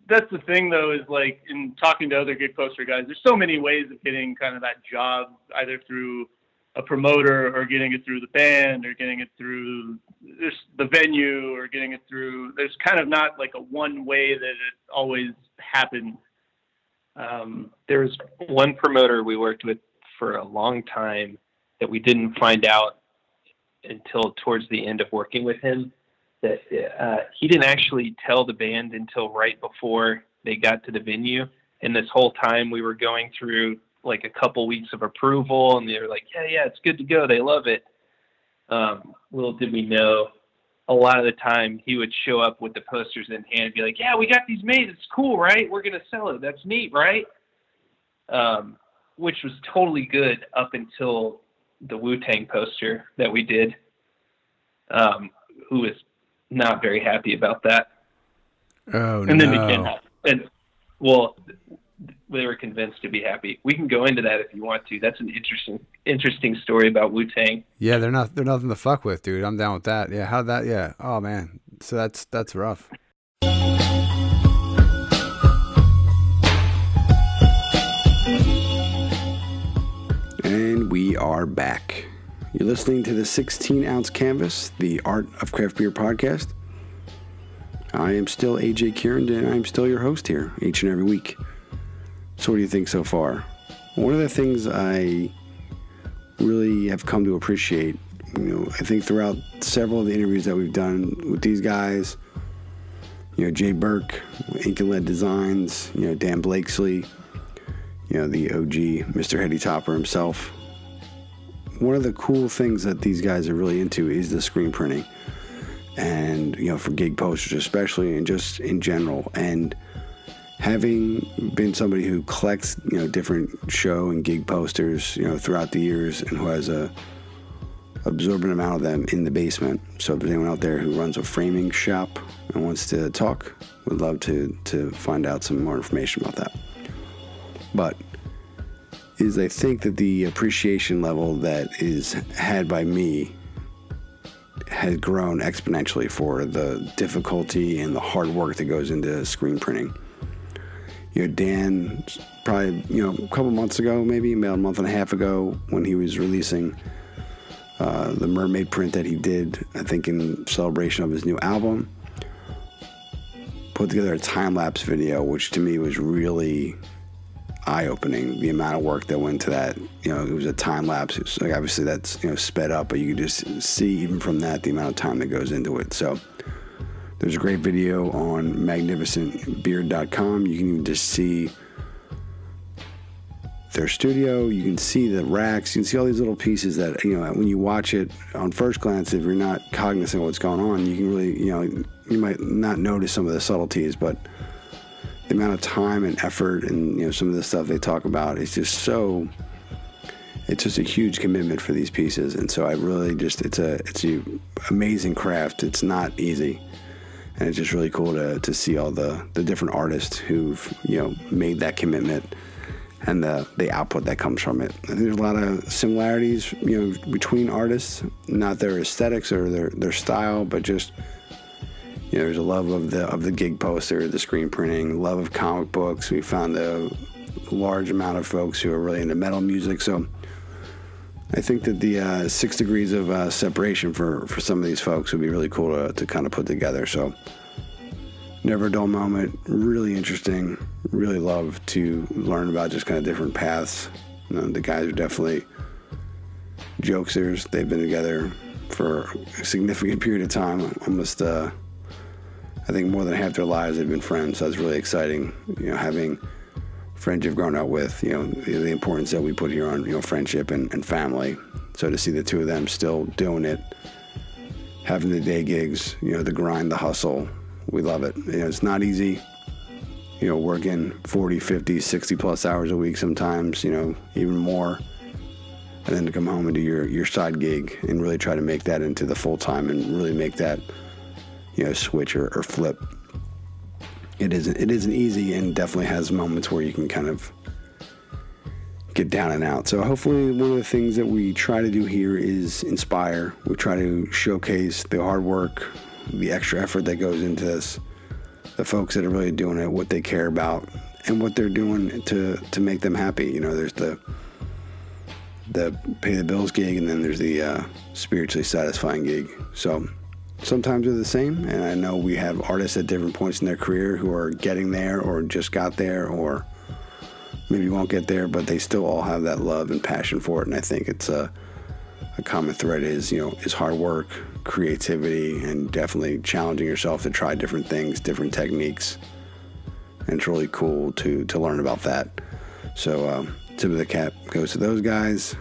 that's the thing, though, is like in talking to other gig poster guys, there's so many ways of getting kind of that job, either through a promoter or getting it through the band or getting it through the venue or getting it through. There's kind of not like a one way that it always happens. Um, there was one promoter we worked with for a long time that we didn't find out until towards the end of working with him that uh, he didn't actually tell the band until right before they got to the venue. And this whole time we were going through like a couple weeks of approval, and they were like, "Yeah, yeah, it's good to go. They love it." Um, little did we know, a lot of the time he would show up with the posters in hand, and be like, "Yeah, we got these made. It's cool, right? We're gonna sell it. That's neat, right?" Um, which was totally good up until the Wu Tang poster that we did. Um, who was not very happy about that. Oh and no! And then became and well, they were convinced to be happy. We can go into that if you want to. That's an interesting interesting story about Wu Tang. yeah, they're not. They're nothing to fuck with, dude. I'm down with that. Yeah, how that? Yeah. Oh man. So that's that's rough. And we are back. You're listening to the 16 ounce canvas, the Art of Craft Beer podcast. I am still AJ Kieran, and I'm still your host here each and every week. So, what do you think so far? One of the things I really have come to appreciate, you know, I think throughout several of the interviews that we've done with these guys, you know, Jay Burke, Ink and Lead Designs, you know, Dan Blakeslee, you know, the OG Mr. Heady Topper himself. One of the cool things that these guys are really into is the screen printing. And, you know, for gig posters especially and just in general. And having been somebody who collects, you know, different show and gig posters, you know, throughout the years and who has a absorbent amount of them in the basement. So if there's anyone out there who runs a framing shop and wants to talk, would love to to find out some more information about that. But is I think that the appreciation level that is had by me has grown exponentially for the difficulty and the hard work that goes into screen printing. You know, Dan, probably you know a couple months ago, maybe about a month and a half ago, when he was releasing uh, the mermaid print that he did, I think in celebration of his new album, put together a time lapse video, which to me was really eye opening. The amount of work that went to that, you know, it was a time lapse. It's like obviously that's you know sped up, but you can just see even from that the amount of time that goes into it. So there's a great video on magnificentbeard.com. You can even just see their studio. You can see the racks. You can see all these little pieces that you know when you watch it on first glance. If you're not cognizant of what's going on, you can really you know you might not notice some of the subtleties, but the amount of time and effort and you know some of the stuff they talk about is just so. It's just a huge commitment for these pieces, and so I really just it's a it's a amazing craft. It's not easy and it's just really cool to, to see all the, the different artists who've you know made that commitment and the, the output that comes from it. I think there's a lot of similarities you know between artists, not their aesthetics or their, their style, but just you know there's a love of the of the gig poster, the screen printing, love of comic books. We found a large amount of folks who are really into metal music, so. I think that the uh, six degrees of uh, separation for, for some of these folks would be really cool to, to kind of put together. So, never a dull moment. Really interesting. Really love to learn about just kind of different paths. You know, the guys are definitely jokesters. They've been together for a significant period of time. Almost, uh, I think, more than half their lives they've been friends. So that's really exciting. You know, having friends you've grown up with, you know, the, the importance that we put here on, you know, friendship and, and family. So to see the two of them still doing it, having the day gigs, you know, the grind, the hustle, we love it. You know, it's not easy, you know, working 40, 50, 60 plus hours a week sometimes, you know, even more. and then to come home and do your your side gig and really try to make that into the full time and really make that you know switch or, or flip. It isn't it isn't easy and definitely has moments where you can kind of get down and out. So hopefully one of the things that we try to do here is inspire. We try to showcase the hard work, the extra effort that goes into this, the folks that are really doing it, what they care about, and what they're doing to to make them happy. You know, there's the the pay the bills gig, and then there's the uh, spiritually satisfying gig. So sometimes they're the same, and I know we have artists at different points in their career who are getting there, or just got there, or maybe won't get there, but they still all have that love and passion for it. And I think it's a a common thread is you know is hard work, creativity, and definitely challenging yourself to try different things, different techniques. And it's really cool to to learn about that. So um, tip of the cap goes to those guys.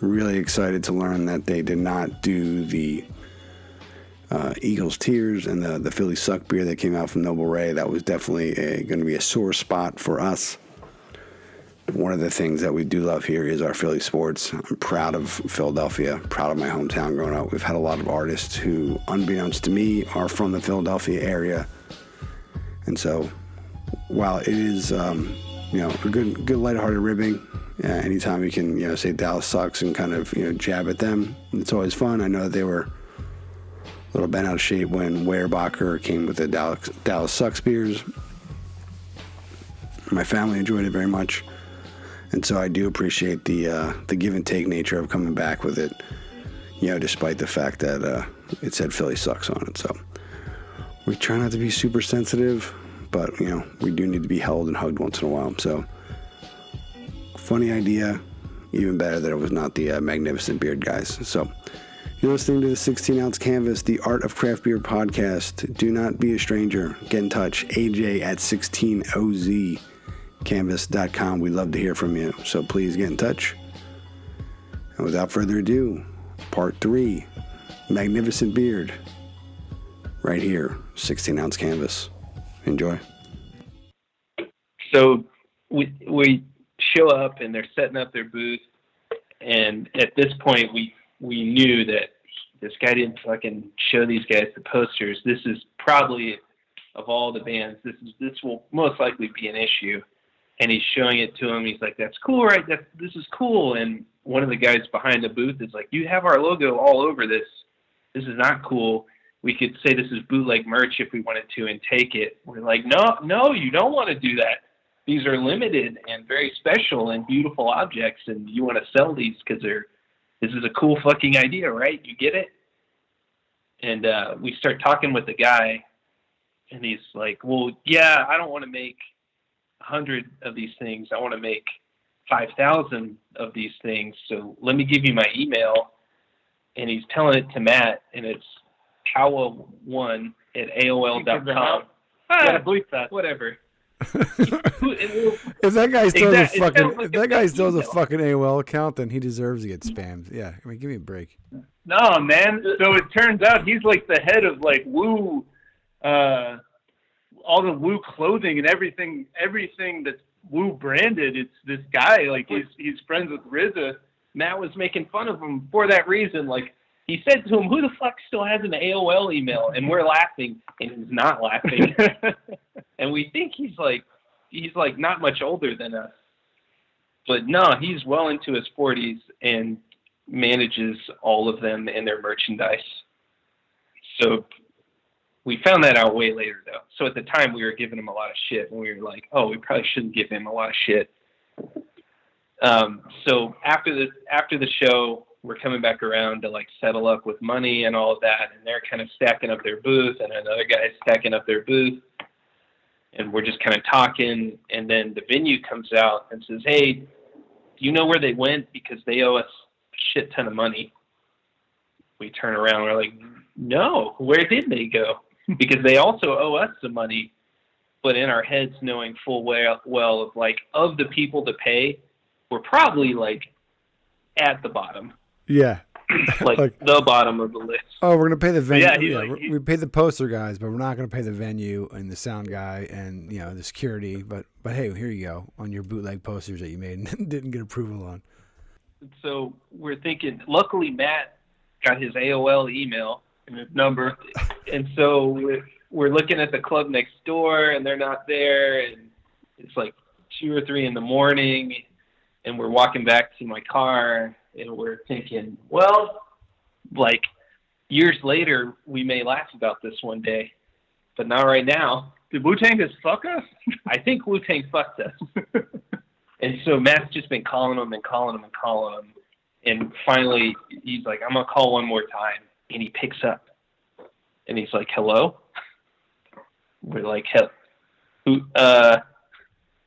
Really excited to learn that they did not do the uh, Eagles Tears and the the Philly Suck beer that came out from Noble Rey. That was definitely going to be a sore spot for us one of the things that we do love here is our Philly sports. I'm proud of Philadelphia, proud of my hometown growing up. We've had a lot of artists who, unbeknownst to me, are from the Philadelphia area. And so, while it is, um, you know, a good, good lighthearted ribbing, uh, anytime you can, you know, say Dallas sucks and kind of, you know, jab at them, it's always fun. I know that they were little bent out of shape when Weyerbacher came with the Dallas, Dallas sucks beers. My family enjoyed it very much and so I do appreciate the uh, the give and take nature of coming back with it. You know, despite the fact that uh, it said Philly sucks on it. So we try not to be super sensitive, but you know, we do need to be held and hugged once in a while. So funny idea. Even better that it was not the uh, magnificent beard guys. So you're listening to the 16 ounce canvas, the Art of Craft Beer podcast. Do not be a stranger. Get in touch. AJ at 16OZ canvas.com. We'd love to hear from you, so please get in touch. And without further ado, part three Magnificent Beard, right here, 16 ounce canvas. Enjoy. So we, we show up and they're setting up their booth, and at this point, we, we knew that this guy didn't fucking show these guys the posters. This is probably of all the bands, this is this will most likely be an issue and he's showing it to him. He's like, "That's cool, right? That this is cool." And one of the guys behind the booth is like, "You have our logo all over this. This is not cool. We could say this is bootleg merch if we wanted to and take it." We're like, "No, no, you don't want to do that. These are limited and very special and beautiful objects, and you want to sell these because they're this is a cool fucking idea, right? You get it?" And uh, we start talking with the guy, and he's like, "Well, yeah, I don't want to make." a hundred of these things. I want to make five thousand of these things. So let me give you my email. And he's telling it to Matt, and it's cowa1 at AOL.com. Ah, yeah, bleep that. Whatever. If that guy still has a fucking like if that guy still has a fucking AOL account, then he deserves to get spammed. Yeah, I mean, give me a break. No, man. So it turns out he's like the head of like Wu, uh, all the Wu clothing and everything, everything that's Wu branded. It's this guy, like he's he's friends with RZA. Matt was making fun of him for that reason. Like he said to him, "Who the fuck still has an AOL email?" And we're laughing, and he's not laughing. and we think he's like he's like not much older than us, but no, he's well into his forties and manages all of them and their merchandise. So we found that out way later though. So at the time we were giving him a lot of shit and we were like, oh, we probably shouldn't give him a lot of shit. Um, so after the after the show, we're coming back around to like settle up with money and all of that, and they're kind of stacking up their booth, and another guy's stacking up their booth, and we're just kind of talking, and then the venue comes out and says, "Hey, do you know where they went? Because they owe us a shit ton of money." We turn around, we're like, "No, where did they go?" because they also owe us some money. But in our heads, knowing full well, well of like of the people to pay, we're probably like at the bottom. Yeah. like, like, the bottom of the list. Oh, we're gonna pay the venue. Yeah, yeah like, we pay the poster guys, but we're not gonna pay the venue and the sound guy and you know the security. But but hey, here you go on your bootleg posters that you made and didn't get approval on. so we're thinking. Luckily, Matt got his AOL email and his number, and so we're, we're looking at the club next door, and they're not there, and it's like two or three in the morning, and we're walking back to my car, and we're thinking, well, like years later, we may laugh about this one day, but not right now. Did Wu Tang just fuck us? I think Wu Tang fucked us. and so Matt's just been calling him and calling him and calling him. And finally, he's like, I'm going to call one more time. And he picks up. And he's like, hello? We're like, who, uh,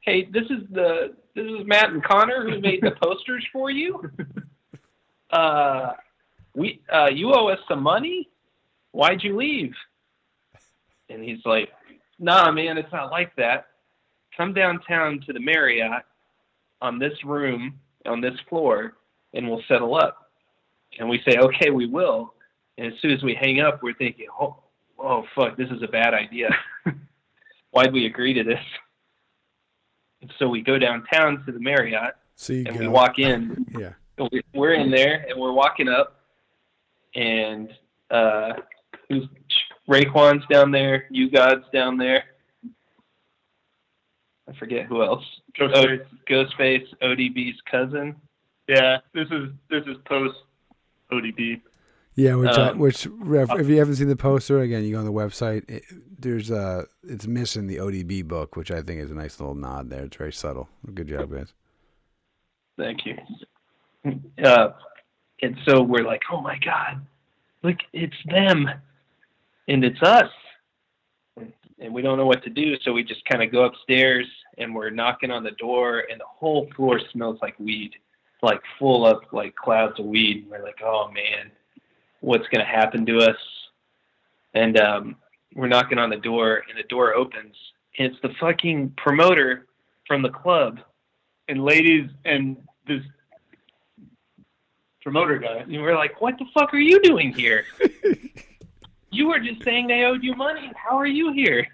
hey, this is the, this is Matt and Connor who made the posters for you. Uh, we, uh, you owe us some money. Why'd you leave? And he's like, nah, man, it's not like that. Come downtown to the Marriott on this room, on this floor, and we'll settle up. And we say, okay, we will. And as soon as we hang up, we're thinking, oh, oh fuck, this is a bad idea. Why'd we agree to this? And so we go downtown to the Marriott, so and go. we walk in. yeah. We're in there, and we're walking up, and uh, who's Raekwon's down there. U-God's down there. I forget who else. Ghostface. O- Ghostface, ODB's cousin. Yeah, this is this is post ODB. Yeah, which um, I, which if you haven't seen the poster again, you go on the website. It, there's uh it's missing the ODB book, which I think is a nice little nod there. It's very subtle. Good job, guys. Thank you. Uh, and so we're like, oh my god, look, it's them and it's us. And we don't know what to do, so we just kind of go upstairs and we're knocking on the door, and the whole floor smells like weed, like full of like clouds of weed. And we're like, oh man, what's gonna happen to us? And um, we're knocking on the door, and the door opens, and it's the fucking promoter from the club. And ladies, and this promoter guy. And we're like, what the fuck are you doing here? You were just saying they owed you money. How are you here?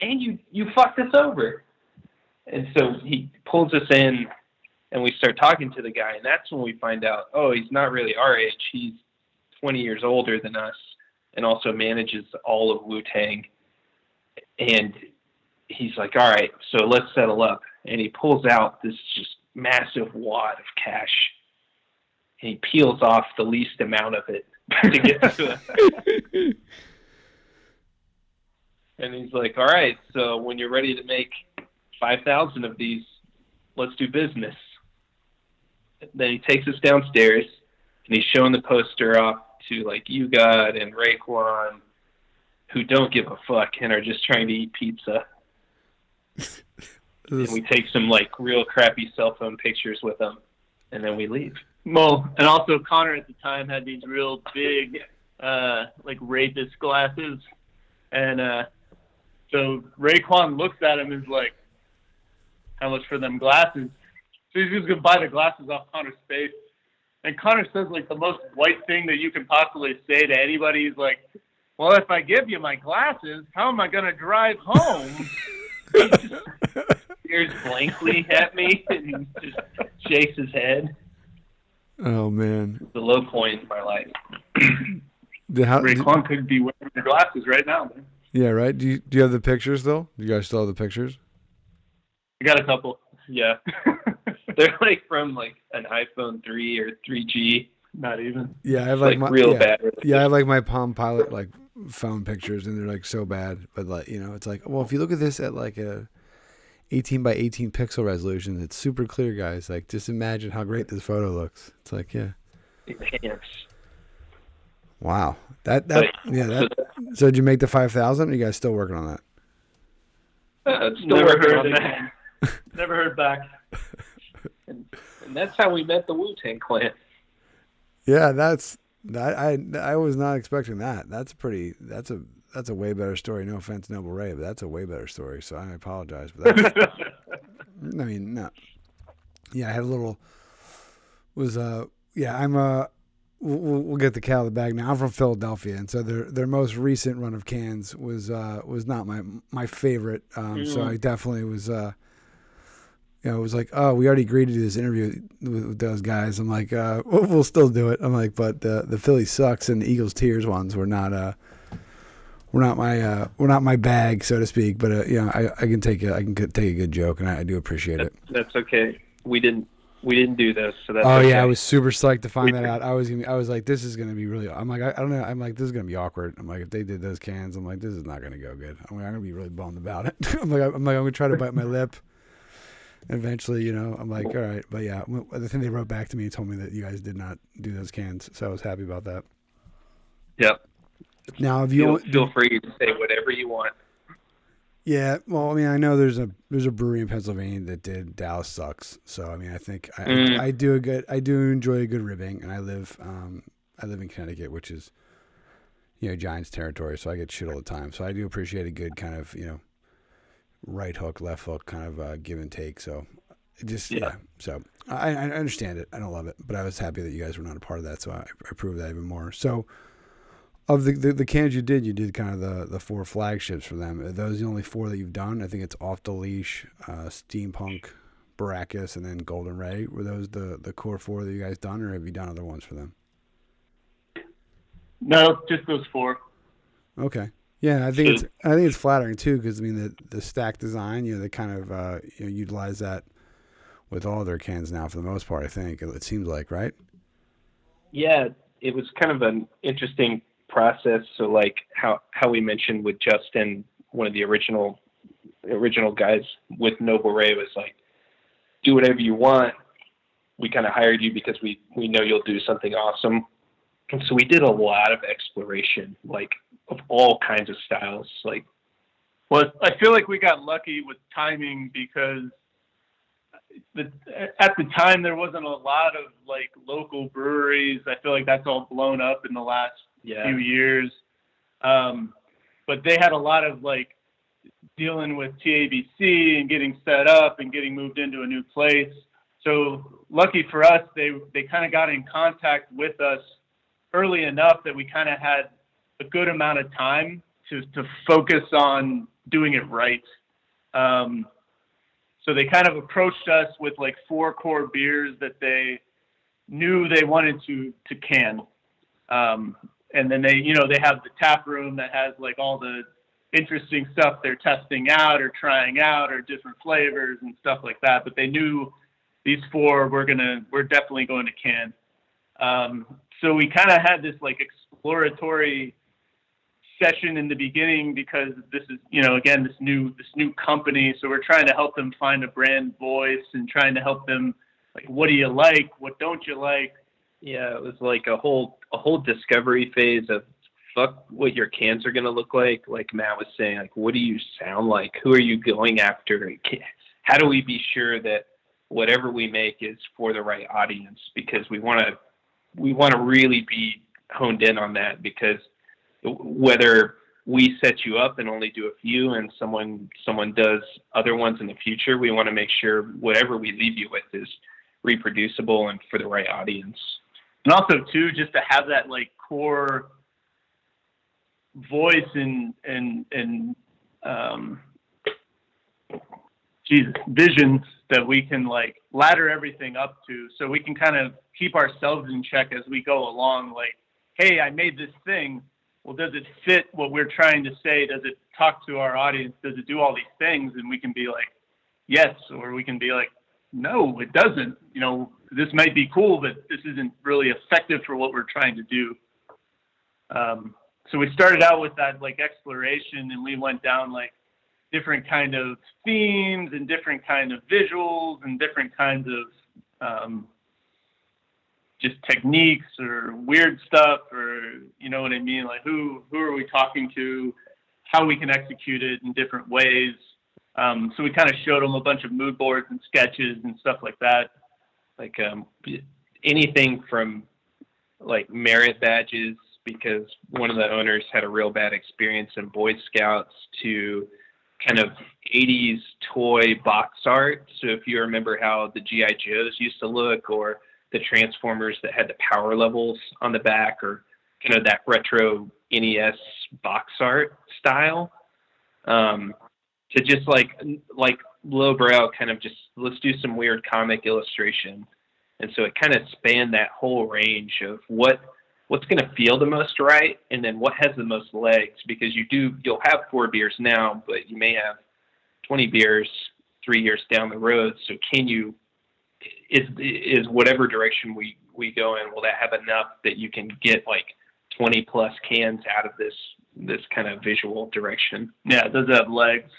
And you you fucked us over. And so he pulls us in and we start talking to the guy and that's when we find out, oh, he's not really our age. He's 20 years older than us and also manages all of Wu-Tang. And he's like, "All right, so let's settle up." And he pulls out this just massive wad of cash. And he peels off the least amount of it to get to it. and he's like, "All right, so when you're ready to make five thousand of these, let's do business." Then he takes us downstairs, and he's showing the poster off to like U-God and Raekwon, who don't give a fuck and are just trying to eat pizza. and we take some like real crappy cell phone pictures with them, and then we leave. Well, and also Connor at the time had these real big, uh, like rapist glasses, and uh, so Raekwon looks at him and is like, "How much for them glasses?" So he's just gonna buy the glasses off Connor's face, and Connor says like the most white thing that you can possibly say to anybody. He's like, "Well, if I give you my glasses, how am I gonna drive home?" stares blankly at me and just shakes his head. Oh man, the low point in my life. the, how, Raekwon could be wearing the glasses right now. Man. Yeah, right. Do you do you have the pictures though? Do you guys still have the pictures? I got a couple. Yeah, they're like from like an iPhone three or three G. Not even. Yeah, I have like, like my real yeah, bad. Yeah, I have like my Palm Pilot like phone pictures, and they're like so bad. But like you know, it's like well, if you look at this at like a 18 by 18 pixel resolution. It's super clear, guys. Like, just imagine how great this photo looks. It's like, yeah. Enhance. Wow. That that but, yeah. That, so, so, did you make the five thousand? Are you guys still working on that? Uh, still Never working heard on that. Never heard back. and, and that's how we met the Wu Tang Clan. Yeah, that's that. I I was not expecting that. That's pretty. That's a that's a way better story. No offense, Noble Rey, but that's a way better story. So I apologize. But I mean, no. Yeah, I had a little. Was uh yeah I'm uh we'll, we'll get the cat out of the bag now. I'm from Philadelphia, and so their their most recent run of cans was uh was not my my favorite. Um, mm. so I definitely was uh you know, it was like, oh, we already agreed to do this interview with, with those guys. I'm like, uh, we'll, we'll, still do it. I'm like, but the the Philly sucks and the Eagles tears ones were not uh, were not my uh, were not my bag, so to speak. But uh, you know, I, I can take a I can take a good joke, and I, I do appreciate that's, it. That's okay. We didn't we didn't do this, so that's. Oh okay. yeah, I was super psyched to find that out. I was gonna, I was like, this is gonna be really. I'm like, I, I, don't know. I'm like, this is gonna be awkward. I'm like, if they did those cans, I'm like, this is not gonna go good. I'm like, I'm gonna be really bummed about it. I'm like, I'm like, I'm gonna try to bite my lip. And eventually, you know, I'm like, all right, but yeah, the thing they wrote back to me and told me that you guys did not do those cans, so I was happy about that. Yep. Now, if you feel, feel free to say whatever you want. Yeah, well, I mean, I know there's a there's a brewery in Pennsylvania that did Dallas sucks. So I mean, I think I, mm. I, I, do a good I do enjoy a good ribbing, and I live um I live in Connecticut, which is you know Giants territory, so I get shit all the time. So I do appreciate a good kind of you know right hook, left hook kind of uh, give and take. So just yeah. yeah. So I, I understand it. I don't love it, but I was happy that you guys were not a part of that. So I, I approve that even more. So of the, the, the cans you did, you did kind of the the four flagships for them. Are those the only four that you've done? I think it's off the leash, uh, steampunk, Baracus, and then Golden Ray. Were those the the core four that you guys done, or have you done other ones for them? No, just those four. Okay. Yeah, I think it's I think it's flattering too because I mean the the stack design, you know, they kind of uh, you know, utilize that with all their cans now for the most part. I think it seems like right. Yeah, it was kind of an interesting process. So like how how we mentioned with Justin, one of the original original guys with Noble Rey was like, do whatever you want. We kind of hired you because we we know you'll do something awesome. And so we did a lot of exploration, like of all kinds of styles. Like, well, I feel like we got lucky with timing because the, at the time there wasn't a lot of like local breweries. I feel like that's all blown up in the last yeah. few years. Um, but they had a lot of like dealing with TABC and getting set up and getting moved into a new place. So lucky for us, they they kind of got in contact with us early enough that we kind of had a good amount of time to to focus on doing it right. Um, so they kind of approached us with like four core beers that they knew they wanted to to can. Um, and then they, you know, they have the tap room that has like all the interesting stuff they're testing out or trying out or different flavors and stuff like that. But they knew these four were gonna, we're definitely going to can. Um, so we kind of had this like exploratory session in the beginning because this is, you know, again this new this new company. So we're trying to help them find a brand voice and trying to help them like, what do you like, what don't you like, yeah, it was like a whole a whole discovery phase of fuck what your cans are gonna look like. Like Matt was saying, like what do you sound like? Who are you going after? How do we be sure that whatever we make is for the right audience? Because we want to we want to really be honed in on that because whether we set you up and only do a few and someone someone does other ones in the future we want to make sure whatever we leave you with is reproducible and for the right audience and also too just to have that like core voice and and and um Jesus, visions that we can like ladder everything up to so we can kind of keep ourselves in check as we go along like hey i made this thing. Well does it fit what we're trying to say? Does it talk to our audience? Does it do all these things? And we can be like yes or we can be like no it doesn't. You know this might be cool, but this isn't really effective for what we're trying to do. Um, so we started out with that like exploration, and we went down like different kind of themes and different kind of visuals and different kinds of um, just techniques or weird stuff or you know what I mean? Like who who are we talking to? How we can execute it in different ways. Um, so we kind of showed them a bunch of mood boards and sketches and stuff like that like um, anything from like merit badges because one of the owners had a real bad experience in Boy Scouts to kind of 80s toy box art. So if you remember how the GI Joes used to look or the Transformers that had the power levels on the back or kind of that retro NES box art style um, to just like like lowbrow kind of just let's do some weird comic illustration. And so it kind of spanned that whole range of what what's going to feel the most right and then what has the most legs because you do you'll have four beers now but you may have 20 beers three years down the road so can you is is whatever direction we we go in will that have enough that you can get like 20 plus cans out of this this kind of visual direction Yeah, does it have legs?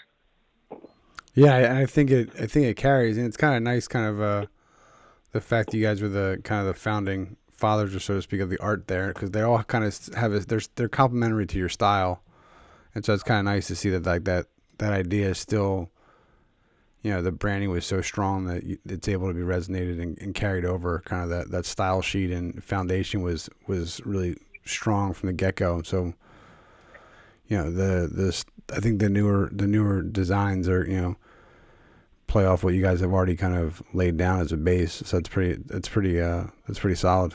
Yeah, I, think it. I think it carries, and it's kind of nice, kind of uh, the fact that you guys were the kind of the founding fathers, or so to speak, of the art there, because they all kind of have a, they're they're complementary to your style, and so it's kind of nice to see that like that that idea is still, you know, the branding was so strong that it's able to be resonated and, and carried over. Kind of that that style sheet and foundation was was really strong from the get go. So, you know, the the I think the newer the newer designs are you know play off what you guys have already kind of laid down as a base. So it's pretty it's pretty uh it's pretty solid.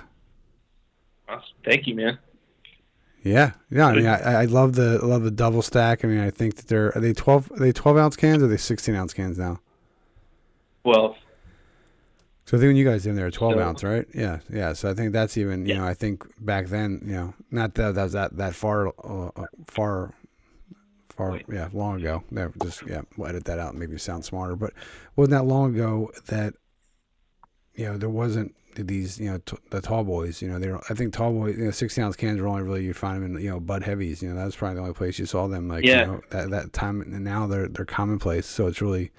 awesome. thank you man Yeah, yeah. I mean, I, I love the I love the double stack. I mean, I think that they're are they twelve are they twelve ounce cans or are they sixteen ounce cans now? well So I think when you guys did them, they were twelve So- ounce, right? Yeah, yeah. So I think that's even you know I think back then you know not that that was that that far uh, uh, far far Wait. yeah long ago. Never just yeah we'll edit that out and make me sound smarter. But wasn't that long ago that you know there wasn't these you know t- the tall boys. You know they were I think tall boys you know sixteen ounce cans were only really you'd find them in you know Bud Heavies. You know that was probably the only place you saw them like Yeah. you know that that time and now they're they're commonplace. So it's really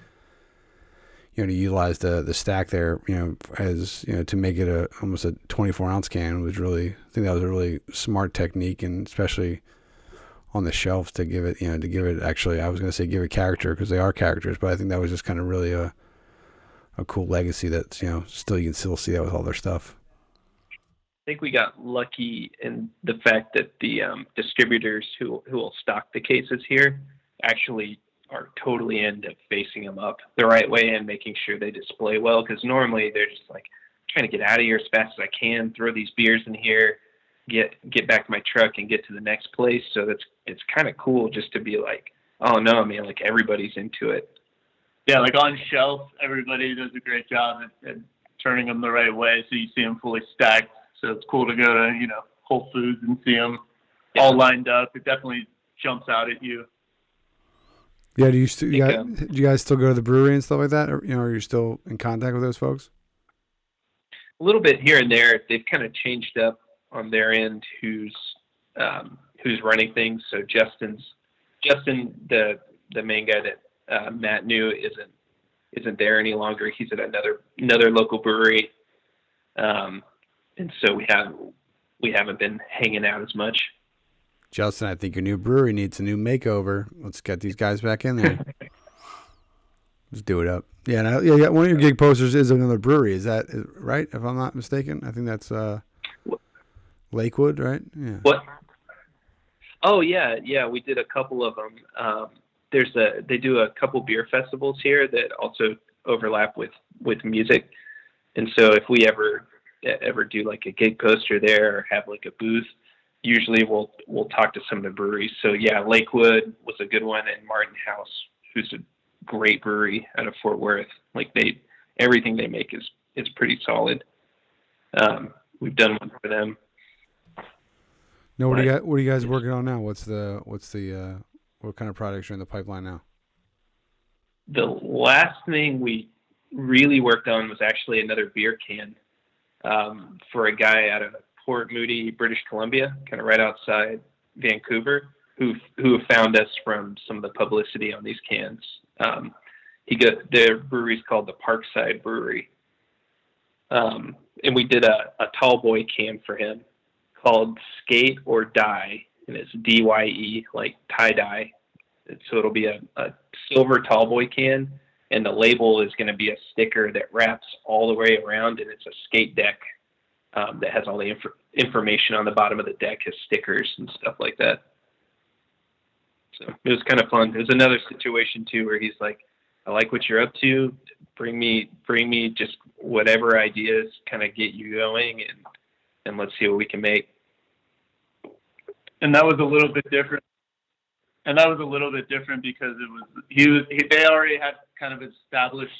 you know, to utilize the the stack there, you know, as you know, to make it a almost a 24 ounce can was really, I think that was a really smart technique, and especially on the shelf to give it, you know, to give it actually, I was going to say give it character because they are characters, but I think that was just kind of really a a cool legacy that's you know still you can still see that with all their stuff. I think we got lucky in the fact that the um, distributors who who will stock the cases here actually are totally into facing them up the right way and making sure they display well. Because normally they're just like trying to get out of here as fast as I can, throw these beers in here, get get back to my truck and get to the next place. So that's it's kind of cool just to be like, oh no, man, like everybody's into it. Yeah, like on shelf, everybody does a great job at, at turning them the right way, so you see them fully stacked. So it's cool to go to you know Whole Foods and see them all lined up. It definitely jumps out at you. Yeah, do you st- you Think, guys, um, do you guys still go to the brewery and stuff like that, or you know, are you still in contact with those folks? a little bit here and there. They've kind of changed up on their end who's um, who's running things. So Justin's Justin, the the main guy that uh, Matt knew, isn't isn't there any longer. He's at another another local brewery, um, and so we have we haven't been hanging out as much. Justin, I think your new brewery needs a new makeover. Let's get these guys back in there. Let's do it up. Yeah, and yeah, yeah. One of your gig posters is another brewery. Is that is- right? If I'm not mistaken, I think that's uh, Lakewood, right? Yeah. What? Oh yeah, yeah. We did a couple of them. Um, there's a they do a couple beer festivals here that also overlap with with music, and so if we ever ever do like a gig poster there or have like a booth, usually we'll we'll talk to some of the breweries. So yeah, Lakewood was a good one, and Martin House, who's a great brewery out of Fort Worth. Like they everything they make is is pretty solid. Um, we've done one for them. No, what do you got? What are you guys working on now? What's the what's the uh, what kind of products are in the pipeline now? the last thing we really worked on was actually another beer can um, for a guy out of Port Moody, British Columbia, kind of right outside Vancouver, who who found us from some of the publicity on these cans. Um, he got their brewery's called the Parkside Brewery, um, and we did a, a tall boy can for him called Skate or Die, and it's D Y E like tie dye. So it'll be a, a silver tall boy can, and the label is going to be a sticker that wraps all the way around, and it's a skate deck um, that has all the inf- information on the bottom of the deck, has stickers and stuff like that. So it was kind of fun. There's another situation too where he's like, "I like what you're up to. Bring me, bring me just whatever ideas kind of get you going, and and let's see what we can make." And that was a little bit different. And that was a little bit different because it was he was he, they already had kind of established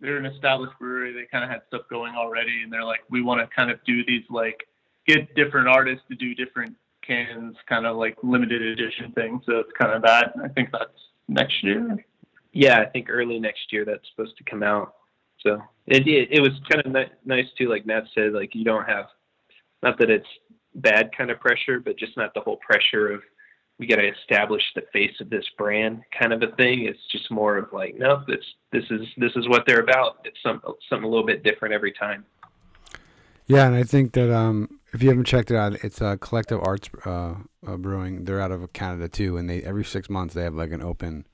they're an established brewery. They kind of had stuff going already. And they're like we want to kind of do these like get different artists to do different cans kind of like limited edition things. So it's kind of that i think that's next year. Yeah, I think early next year that's supposed to come out. So it it, it was kind of ni- nice too. Like Matt said, like you don't have not that it's bad kind of pressure, but just not the whole pressure of we got to establish the face of this brand kind of a thing. It's just more of like, no, this this is this is what they're about. It's some something a little bit different every time. Yeah, and I think that um, if you haven't checked it out, it's uh, Collective Arts uh, uh, Brewing. They're out of Canada too, and they every six months they have like an open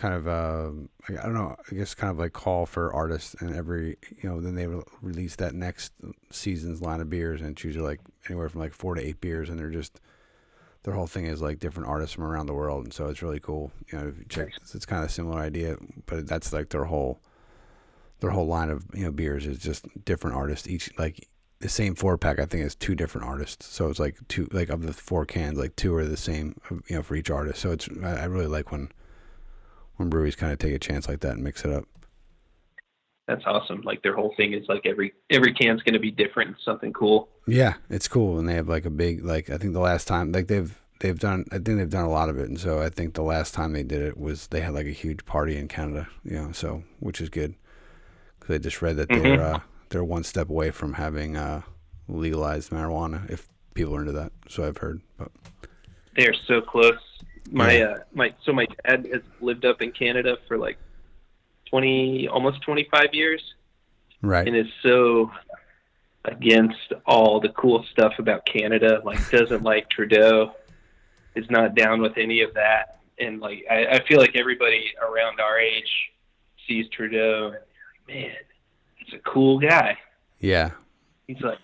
kind of uh, I don't know, I guess kind of like call for artists, and every you know then they re- release that next season's line of beers, and it's usually like anywhere from like four to eight beers, and they're just their whole thing is like different artists from around the world, and so it's really cool. You know, if you check, it's, it's kind of a similar idea, but that's like their whole their whole line of you know beers is just different artists. Each like the same four pack, I think, is two different artists. So it's like two like of the four cans, like two are the same, you know, for each artist. So it's I, I really like when when breweries kind of take a chance like that and mix it up. That's awesome. Like their whole thing is like every every can's going to be different, something cool. Yeah, it's cool, and they have like a big like I think the last time like they've they've done I think they've done a lot of it, and so I think the last time they did it was they had like a huge party in Canada, you know, so which is good because I just read that they're uh, they're one step away from having uh, legalized marijuana if people are into that. So I've heard, but They're so close. My Yeah. uh my so my dad has lived up in Canada for like 20 almost 25 years right, and is so against all the cool stuff about Canada. Like doesn't like Trudeau, is not down with any of that, and like I, I feel like everybody around our age sees Trudeau and man, he's a cool guy. yeah, He's like,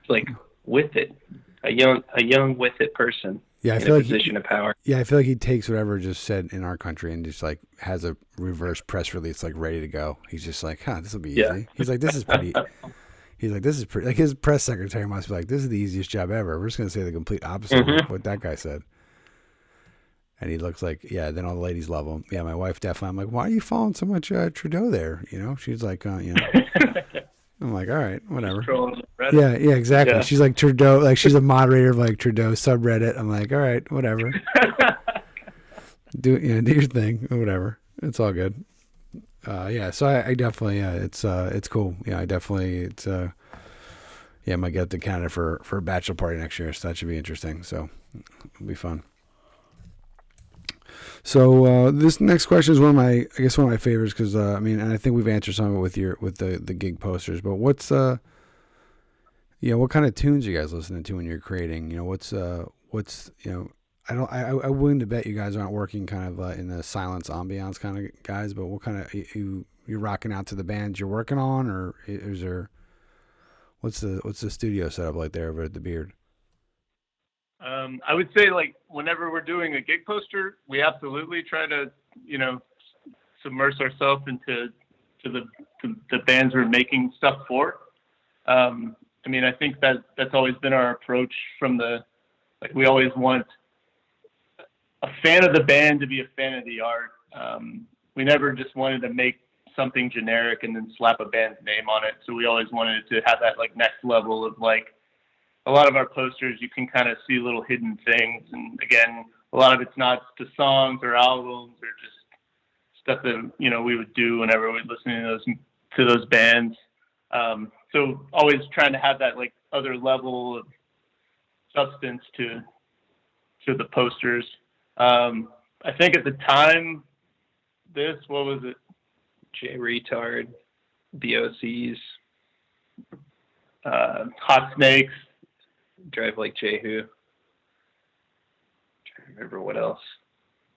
he's like with it, a young a young with it person yeah. I feel like he, of power. yeah, I feel like he takes whatever just said in our country and just like has a reverse press release like ready to go. He's just like, huh, this will be Yeah. easy. He's like, this is pretty. He's like, this is pretty. Like his press secretary must be like, this is the easiest job ever. We're just gonna say the complete opposite of Mhm. what that guy said. And he looks like, yeah. Then all the ladies love him. Yeah, my wife definitely. I'm like, why are you following so much uh, Trudeau there? You know, she's like, uh, you know. I'm like, all right, whatever. Trolling the Reddit. Yeah, yeah, exactly. Yeah. She's like Trudeau, like she's a moderator of like Trudeau subreddit. I'm like, all right, whatever. do you know, do your thing, or whatever. It's all good. Uh, yeah, so I, I definitely, yeah, it's uh, it's cool. Yeah, I definitely, it's uh, yeah, I might get to Canada for for a bachelor party next year, so that should be interesting. So it'll be fun. So uh, this next question is one of my, I guess, one of my favorites because uh, I mean, and I think we've answered some of it with your with the the gig posters. But what's uh, you know, what kind of tunes you guys listening to when you're creating? You know, what's uh, what's you know, I don't, I, I willing to bet you guys aren't working kind of uh, in the silence ambiance kind of guys. But what kind of you you're rocking out to the bands you're working on, or is there what's the what's the studio setup like there over at the Beard? Um, I would say like whenever we're doing a gig poster, we absolutely try to, you know, submerge ourselves into to the to the bands we're making stuff for. Um, I mean, I think that that's always been our approach from the like we always want a fan of the band to be a fan of the art. Um, we never just wanted to make something generic and then slap a band's name on it. So we always wanted to have that like next level of like a lot of our posters you can kind of see little hidden things and again a lot of it's not to songs or albums or just stuff that you know we would do whenever we're listening to those to those bands. Um, so always trying to have that like other level of substance to to the posters. Um, i think at the time this what was it? Jay Reatard, BOCs, uh, hot snakes Drive Like Jehu. Trying to remember what else.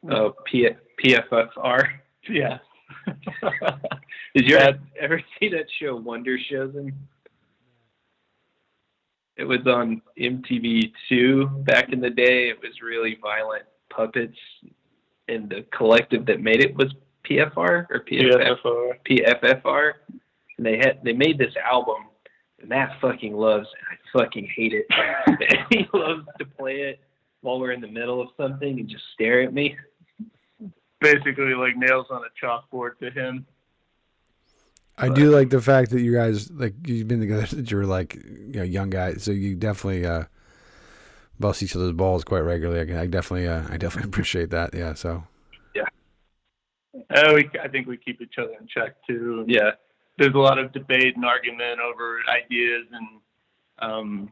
Hmm. Oh, P- PFFR. yeah Did you That- ever, see that show Wonder Showzen? It was on MTV2 back in the day. It was really violent puppets, and the collective that made it was PFR or PFF, PFFR. PFFR. And they had they made this album, Matt fucking loves, and I fucking hate it. he loves to play it while we're in the middle of something and just stare at me. Basically, like nails on a chalkboard to him. I do like the fact that you guys like you've been together since you were like you know young guys, so you definitely uh, bust each other's balls quite regularly. I, I definitely uh, I definitely appreciate that. Yeah, so Yeah. Uh, we, I think we keep each other in check too. Yeah. There's a lot of debate and argument over ideas and um,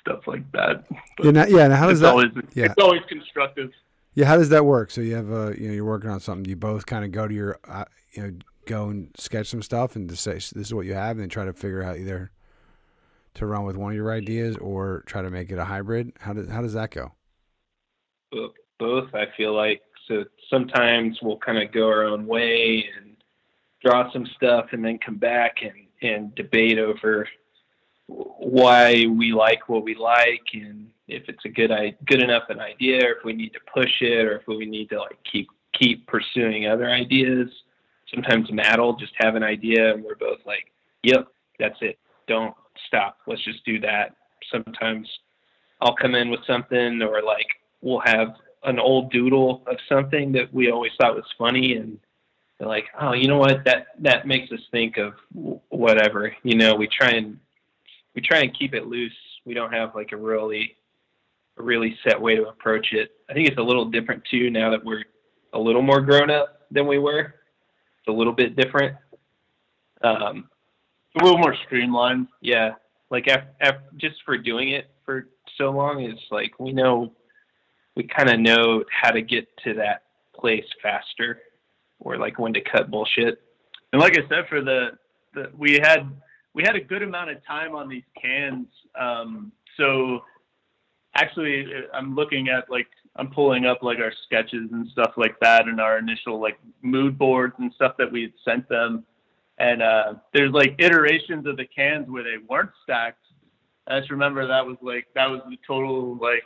stuff like that. But yeah, now, yeah. Now how does it's that? always yeah. it's always constructive. Yeah, how does that work? So you have a you know you're working on something. You both kind of go to your uh, you know go and sketch some stuff and just say this is what you have, and then try to figure out either to run with one of your ideas or try to make it a hybrid. How does how does that go? Bo- Both, I feel like. So sometimes we'll kind of go our own way and draw some stuff and then come back and, and debate over why we like what we like and if it's a good good enough an idea or if we need to push it or if we need to like keep keep pursuing other ideas. Sometimes matt will just have an idea and we're both like yep that's it. Don't stop. Let's just do that. Sometimes i'll come in with something or like we'll have an old doodle of something that we always thought was funny and they're like oh you know what? That that makes us think of whatever. You know we try and we try and keep it loose. We don't have like a really a really set way to approach it. I think it's a little different too now that we're a little more grown up than we were. It's a little bit different. Um a little more streamlined. yeah. Like af- af- just for doing it for so long it's like we know we kind of know how to get to that place faster or like when to cut bullshit And like I said, for the, the we had we had a good amount of time on these cans. Um, so actually, uh, I'm looking at like I'm pulling up like our sketches and stuff like that, and our initial like mood boards and stuff that we had sent them. And uh, there's like iterations of the cans where they weren't stacked. I just remember that was like that was the total like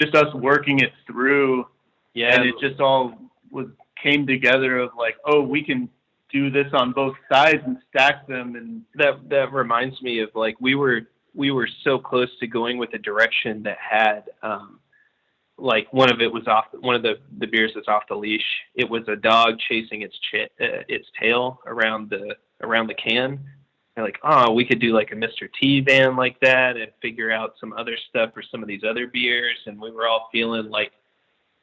just us working it through yeah and it just all was came together of like, oh, we can do this on both sides and stack them. And that that reminds me of like we were we were so close to going with a direction that had um like one of it was off one of the the beers that's off the leash. It was a dog chasing its ch- uh, its tail around the around the can. Like oh we could do like a Mr. T van like that and figure out some other stuff for some of these other beers. And we were all feeling like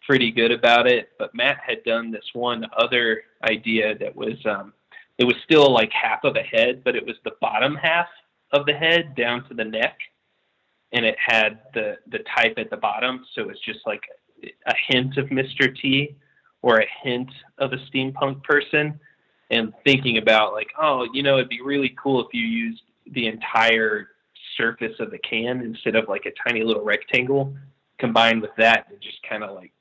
pretty good about it but Matt had done this one other idea that was um it was still like half of a head, but it was the bottom half of the head down to the neck, and it had the the type at the bottom, so it's just like a hint of Mr. T or a hint of a steampunk person. And thinking about like, oh, you know, it'd be really cool if you used the entire surface of the can instead of like a tiny little rectangle. Combined with that, and just kind of like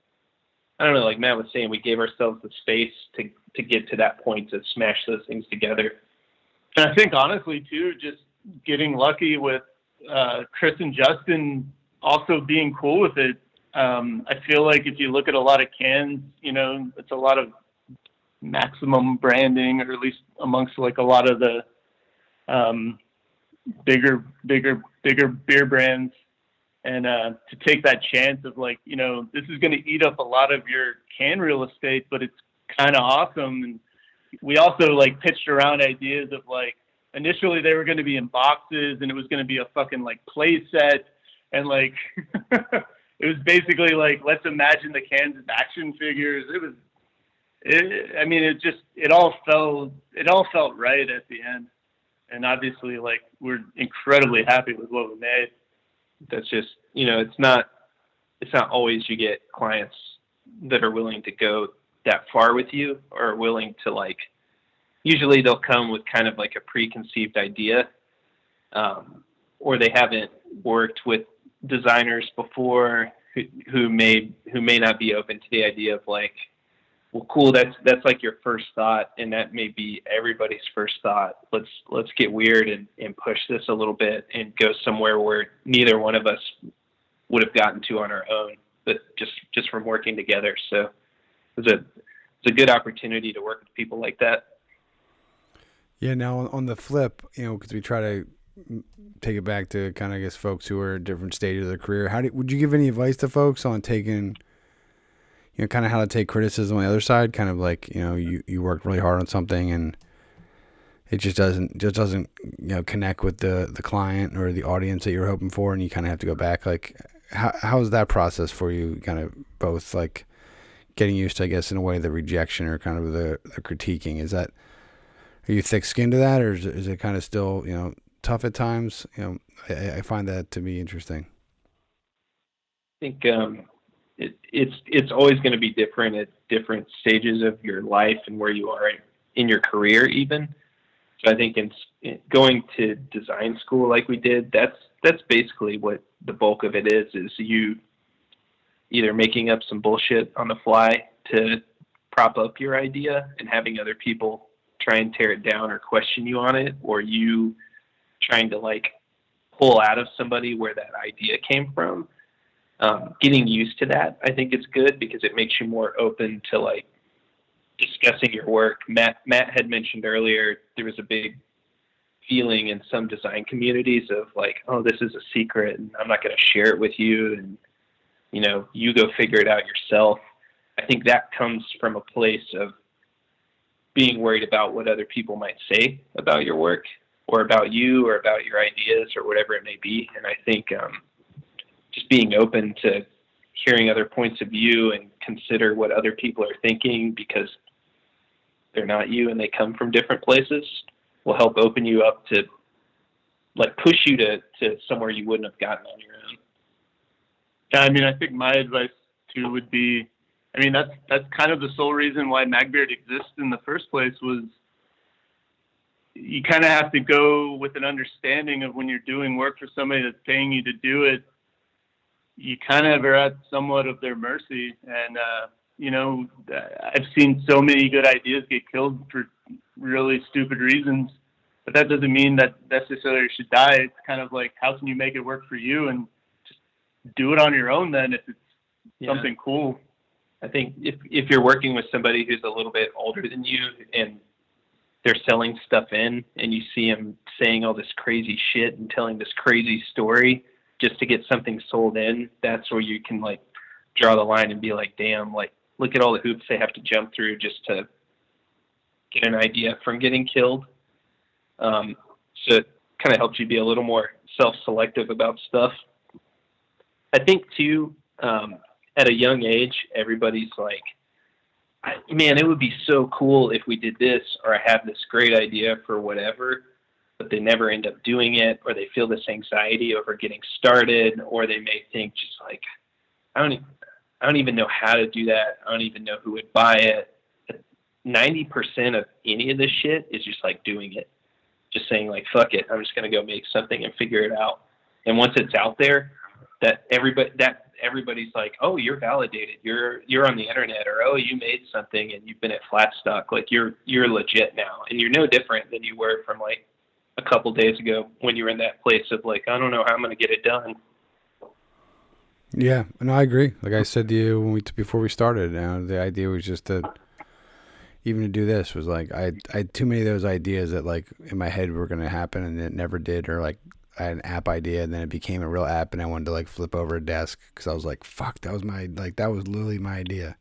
I don't know, like Matt was saying, we gave ourselves the space to to get to that point to smash those things together. and I think honestly too, just getting lucky with uh, Chris and Justin also being cool with it. Um, I feel like if you look at a lot of cans, you know, it's a lot of maximum branding, or at least amongst like a lot of the um, bigger, bigger, bigger beer brands. And uh, to take that chance of like, you know, this is going to eat up a lot of your can real estate, but it's kind of awesome. And we also like pitched around ideas of like, initially they were going to be in boxes and it was going to be a fucking like play set. And like it was basically like let's imagine the cans as action figures. It was it, i mean it just it all felt it all felt right at the end. And obviously like we're incredibly happy with what we made That's just you know, it's not it's not always you get clients that are willing to go that far with you or willing to like usually they'll come with kind of like a preconceived idea um, or they haven't worked with designers before who, who may who may not be open to the idea of like well cool that's that's like your first thought and that may be everybody's first thought let's let's get weird and, and push this a little bit and go somewhere where neither one of us would have gotten to on our own but just just from working together so it's a it's a good opportunity to work with people like that Yeah. Now on, the flip, you know, because we try to take it back to kind of I guess folks who are at a different stages of their career. How do, would you give any advice to folks on taking, you know, kind of how to take criticism on the other side? Kind of like you know you you worked really hard on something and it just doesn't just doesn't you know connect with the the client or the audience that you're hoping for, and you kind of have to go back. Like how how's that process for you? Kind of both like getting used to, I guess, in a way, the rejection or kind of the, the critiquing. Is that are you thick skinned to that, or is it, is it kind of still you know tough at times? You know, I, I find that to be interesting. I think um, it, it's it's always going to be different at different stages of your life and where you are in your career, even. So I think in, in going to design school like we did, that's that's basically what the bulk of it is. Is you either making up some bullshit on the fly to prop up your idea and having other people try and tear it down or question you on it, or you trying to like pull out of somebody where that idea came from. Um, getting used to that, I think is good because it makes you more open to like discussing your work. Matt Matt had mentioned earlier there was a big feeling in some design communities of like, oh, this is a secret and I'm not going to share it with you and you know, you go figure it out yourself. I think that comes from a place of being worried about what other people might say about your work or about you or about your ideas or whatever it may be. And I think um, just being open to hearing other points of view and consider what other people are thinking because they're not you and they come from different places will help open you up to like push you to, to somewhere you wouldn't have gotten on your own. Yeah, I mean, I think my advice too would be, I mean, that's that's kind of the sole reason why Magbeard exists in the first place was you kind of have to go with an understanding of when you're doing work for somebody that's paying you to do it, you kind of are at somewhat of their mercy. And, uh, you know, I've seen so many good ideas get killed for really stupid reasons, but that doesn't mean that necessarily should die. It's kind of like, how can you make it work for you? And just do it on your own then if it's yeah. something cool. I think if if you're working with somebody who's a little bit older than you and they're selling stuff in and you see them saying all this crazy shit and telling this crazy story just to get something sold in, that's where you can like draw the line and be like, damn, like look at all the hoops they have to jump through just to get an idea from getting killed. Um, so it kind of helps you be a little more self-selective about stuff. I think too, um, at a young age, everybody's like, man, it would be so cool if we did this, or I have this great idea for whatever, but they never end up doing it, or they feel this anxiety over getting started, or they may think just like, I don't, even, I don't even know how to do that. I don't even know who would buy it. Ninety percent of any of this shit is just like doing it, just saying like, fuck it, I'm just gonna go make something and figure it out. And once it's out there, that everybody that everybody's like, oh, you're validated. You're you're on the internet, or oh, you made something and you've been at Flatstock. Like you're you're legit now, and you're no different than you were from like a couple days ago when you were in that place of like, I don't know how I'm going to get it done. Yeah, and no, I agree. Like I said to you when we before we started, you know, the idea was just to even to do this was like I I had too many of those ideas that like in my head were going to happen and it never did, or like I had an app idea and then it became a real app and I wanted to like flip over a desk because I was like, fuck, that was my, like, that was literally my idea.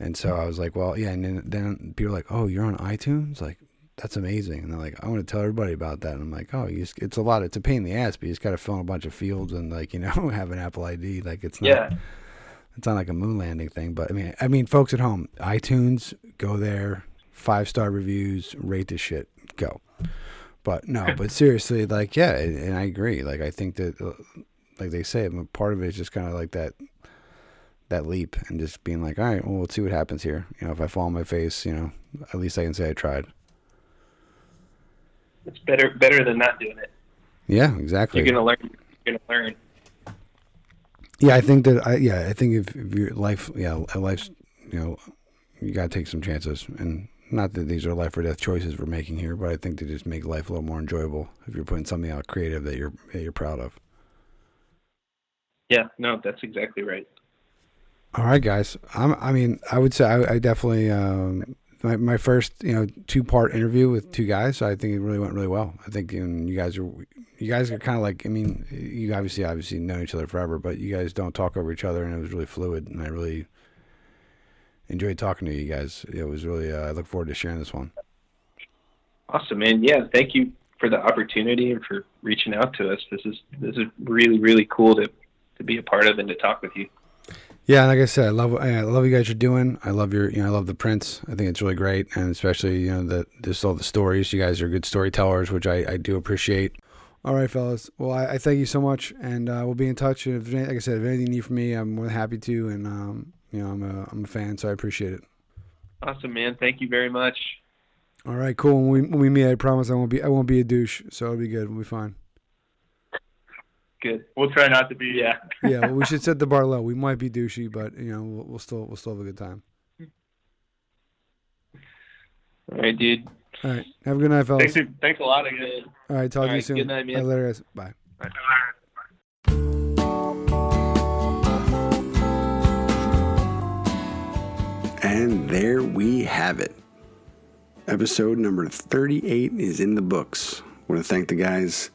And so I was like, well, yeah. And then, then people were like, oh, you're on iTunes? Like, that's amazing. And they're like, I want to tell everybody about that. And I'm like, oh, just, it's a lot. It's a pain in the ass, but you just got to fill in a bunch of fields and like, you know, have an Apple ID. Like it's not, yeah. it's not like a moon landing thing. But I mean, I mean, folks at home, iTunes, go there, five star reviews, rate this shit, go. But no, but seriously, like yeah, and I agree. Like I think that, uh, like they say, part of it is just kind of like that, that leap, and just being like, all right, well, let's see what happens here. You know, if I fall on my face, you know, at least I can say I tried. It's better better than not doing it. Yeah, exactly. You're gonna learn. You're gonna learn. Yeah, I think that I yeah I think if, if your life yeah life's you know you gotta take some chances and not that these are life or death choices we're making here, but I think they just make life a little more enjoyable if you're putting something out creative that you're that you're proud of. Yeah, no, that's exactly right. All right, guys. I'm, I mean, I would say I, I definitely um, my, my first you know two part interview with two guys. So I think it really went really well. I think you guys are you guys are kind of like I mean you obviously obviously know each other forever, but you guys don't talk over each other, and it was really fluid, and I really enjoyed talking to you guys. It was really uh, I look forward to sharing this one. Awesome, man. Yeah, thank you for the opportunity and for reaching out to us. This is this is really really cool to to be a part of and to talk with you. Yeah, like I said, I love I love you guys are doing. I love your you know I love the prints. I think it's really great, and especially you know the just all the stories. You guys are good storytellers, which I, I do appreciate. All right, fellas. Well, I, I thank you so much, and uh, we'll be in touch. And if like I said, if anything you need from me, I'm more than happy to. And um, you know, I'm a I'm a fan, so I appreciate it. Awesome, man. Thank you very much. All right, cool. When we when we meet, I promise I won't be I won't be a douche, so it'll be good. We'll be fine. Good. We'll try not to be. Yeah. Uh, yeah, well, we should set the bar low. We might be douchey, but you know, we'll, we'll still we'll still have a good time. All right, dude. All right. Have a good night, fellas. Thanks, thanks a lot again. All right. Talk All to you soon. good night, man. later, guys. Bye. And there we have it. Episode number 38 is in the books. I want to thank the guys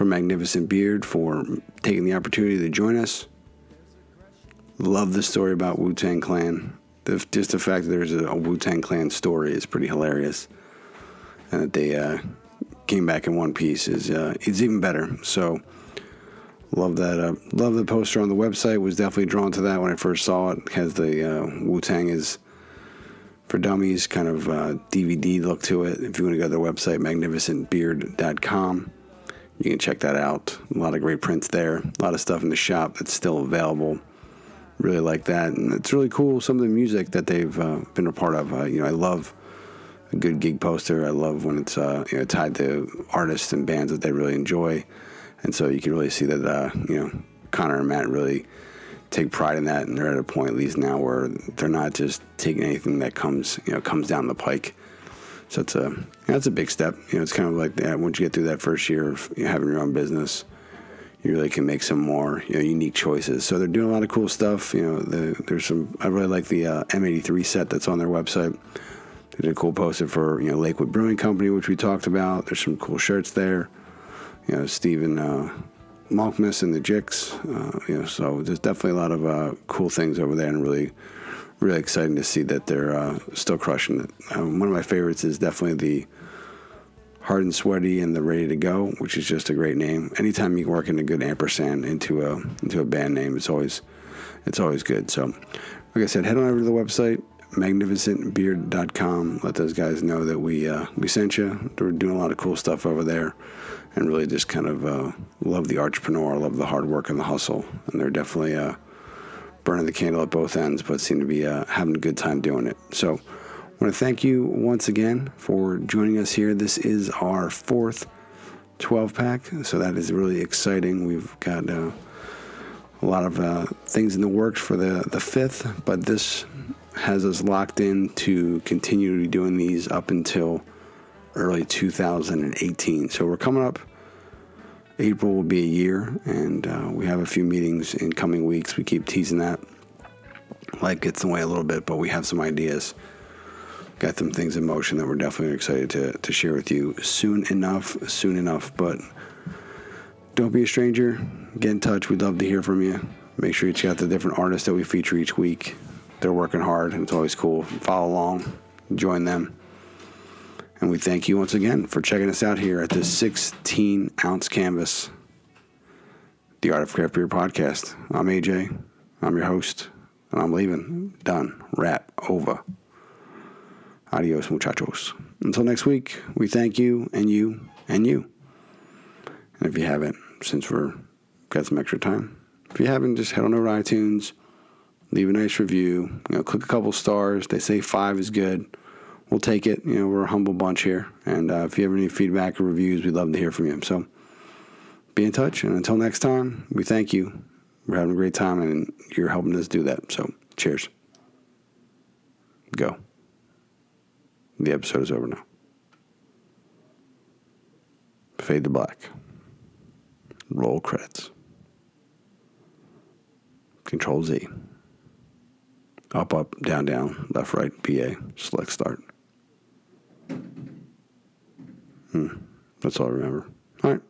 from Magnificent Beard for taking the opportunity to join us. Love the story about Wu Tang Clan. The, just the fact that there's a, a Wu Tang Clan story is pretty hilarious. And that they uh, came back in one piece is uh, it's even better. So love that. Uh, love the poster on the website. Was definitely drawn to that when I first saw it. it has the uh, Wu Tang is for dummies kind of uh, DVD look to it. If you want to go to their website, magnificentbeard.com, you can check that out. A lot of great prints there. A lot of stuff in the shop that's still available. Really like that, and it's really cool. Some of the music that they've uh, been a part of. Uh, you know, I love a good gig poster. I love when it's uh, you know tied to artists and bands that they really enjoy, and so you can really see that uh, you know Connor and Matt really take pride in that, and they're at a point at least now where they're not just taking anything that comes you know comes down the pike. So it's a that's a big step. You know, it's kind of like that. Once you get through that first year of having your own business, you really can make some more you know unique choices. So they're doing a lot of cool stuff. You know, the, there's some. I really like the uh, M83 set that's on their website. They did a cool poster for you know Lakewood Brewing Company, which we talked about. There's some cool shirts there. You know, Stephen uh, Malkmus and the Jicks. Uh, you know, so there's definitely a lot of uh, cool things over there, and really, really exciting to see that they're uh, still crushing it. Um, one of my favorites is definitely the Hard and Sweaty and the Ready to Go, which is just a great name. Anytime you work in a good ampersand into a into a band name, it's always it's always good. So, like I said, head on over to the website magnificentbeard.com. Let those guys know that we uh, we sent you. We're doing a lot of cool stuff over there, and really just kind of uh, love the entrepreneur, love the hard work and the hustle, and they're definitely uh, burning the candle at both ends, but seem to be uh, having a good time doing it. So, I want to thank you once again for joining us here. This is our fourth 12 pack, so that is really exciting. We've got uh, a lot of uh, things in the works for the, the fifth, but this has us locked in to continue to be doing these up until early 2018. So we're coming up. April will be a year, and uh, we have a few meetings in coming weeks. We keep teasing that. Life gets in the way a little bit, but we have some ideas. Got some things in motion that we're definitely excited to, to share with you soon enough. Soon enough, but don't be a stranger. Get in touch. We'd love to hear from you. Make sure you check out the different artists that we feature each week. They're working hard, and it's always cool. Follow along, join them. And we thank you once again for checking us out here at this 16 ounce canvas, the Art of Craft Beer podcast. I'm AJ. I'm your host, and I'm leaving. Done. Wrap. Over. Adios, muchachos. Until next week, we thank you and you and you. And if you haven't, since we're got some extra time, if you haven't, just head on over to iTunes, leave a nice review. You know, click a couple stars. They say five is good. We'll take it. You know, we're a humble bunch here. And uh, if you have any feedback or reviews, we'd love to hear from you. So be in touch. And until next time, we thank you. We're having a great time, and you're helping us do that. So cheers. Go. The episode is over now. Fade to black. Roll credits. Control Z. Up, up, down, down, left, right, PA, select start. Hmm. That's all I remember. All right.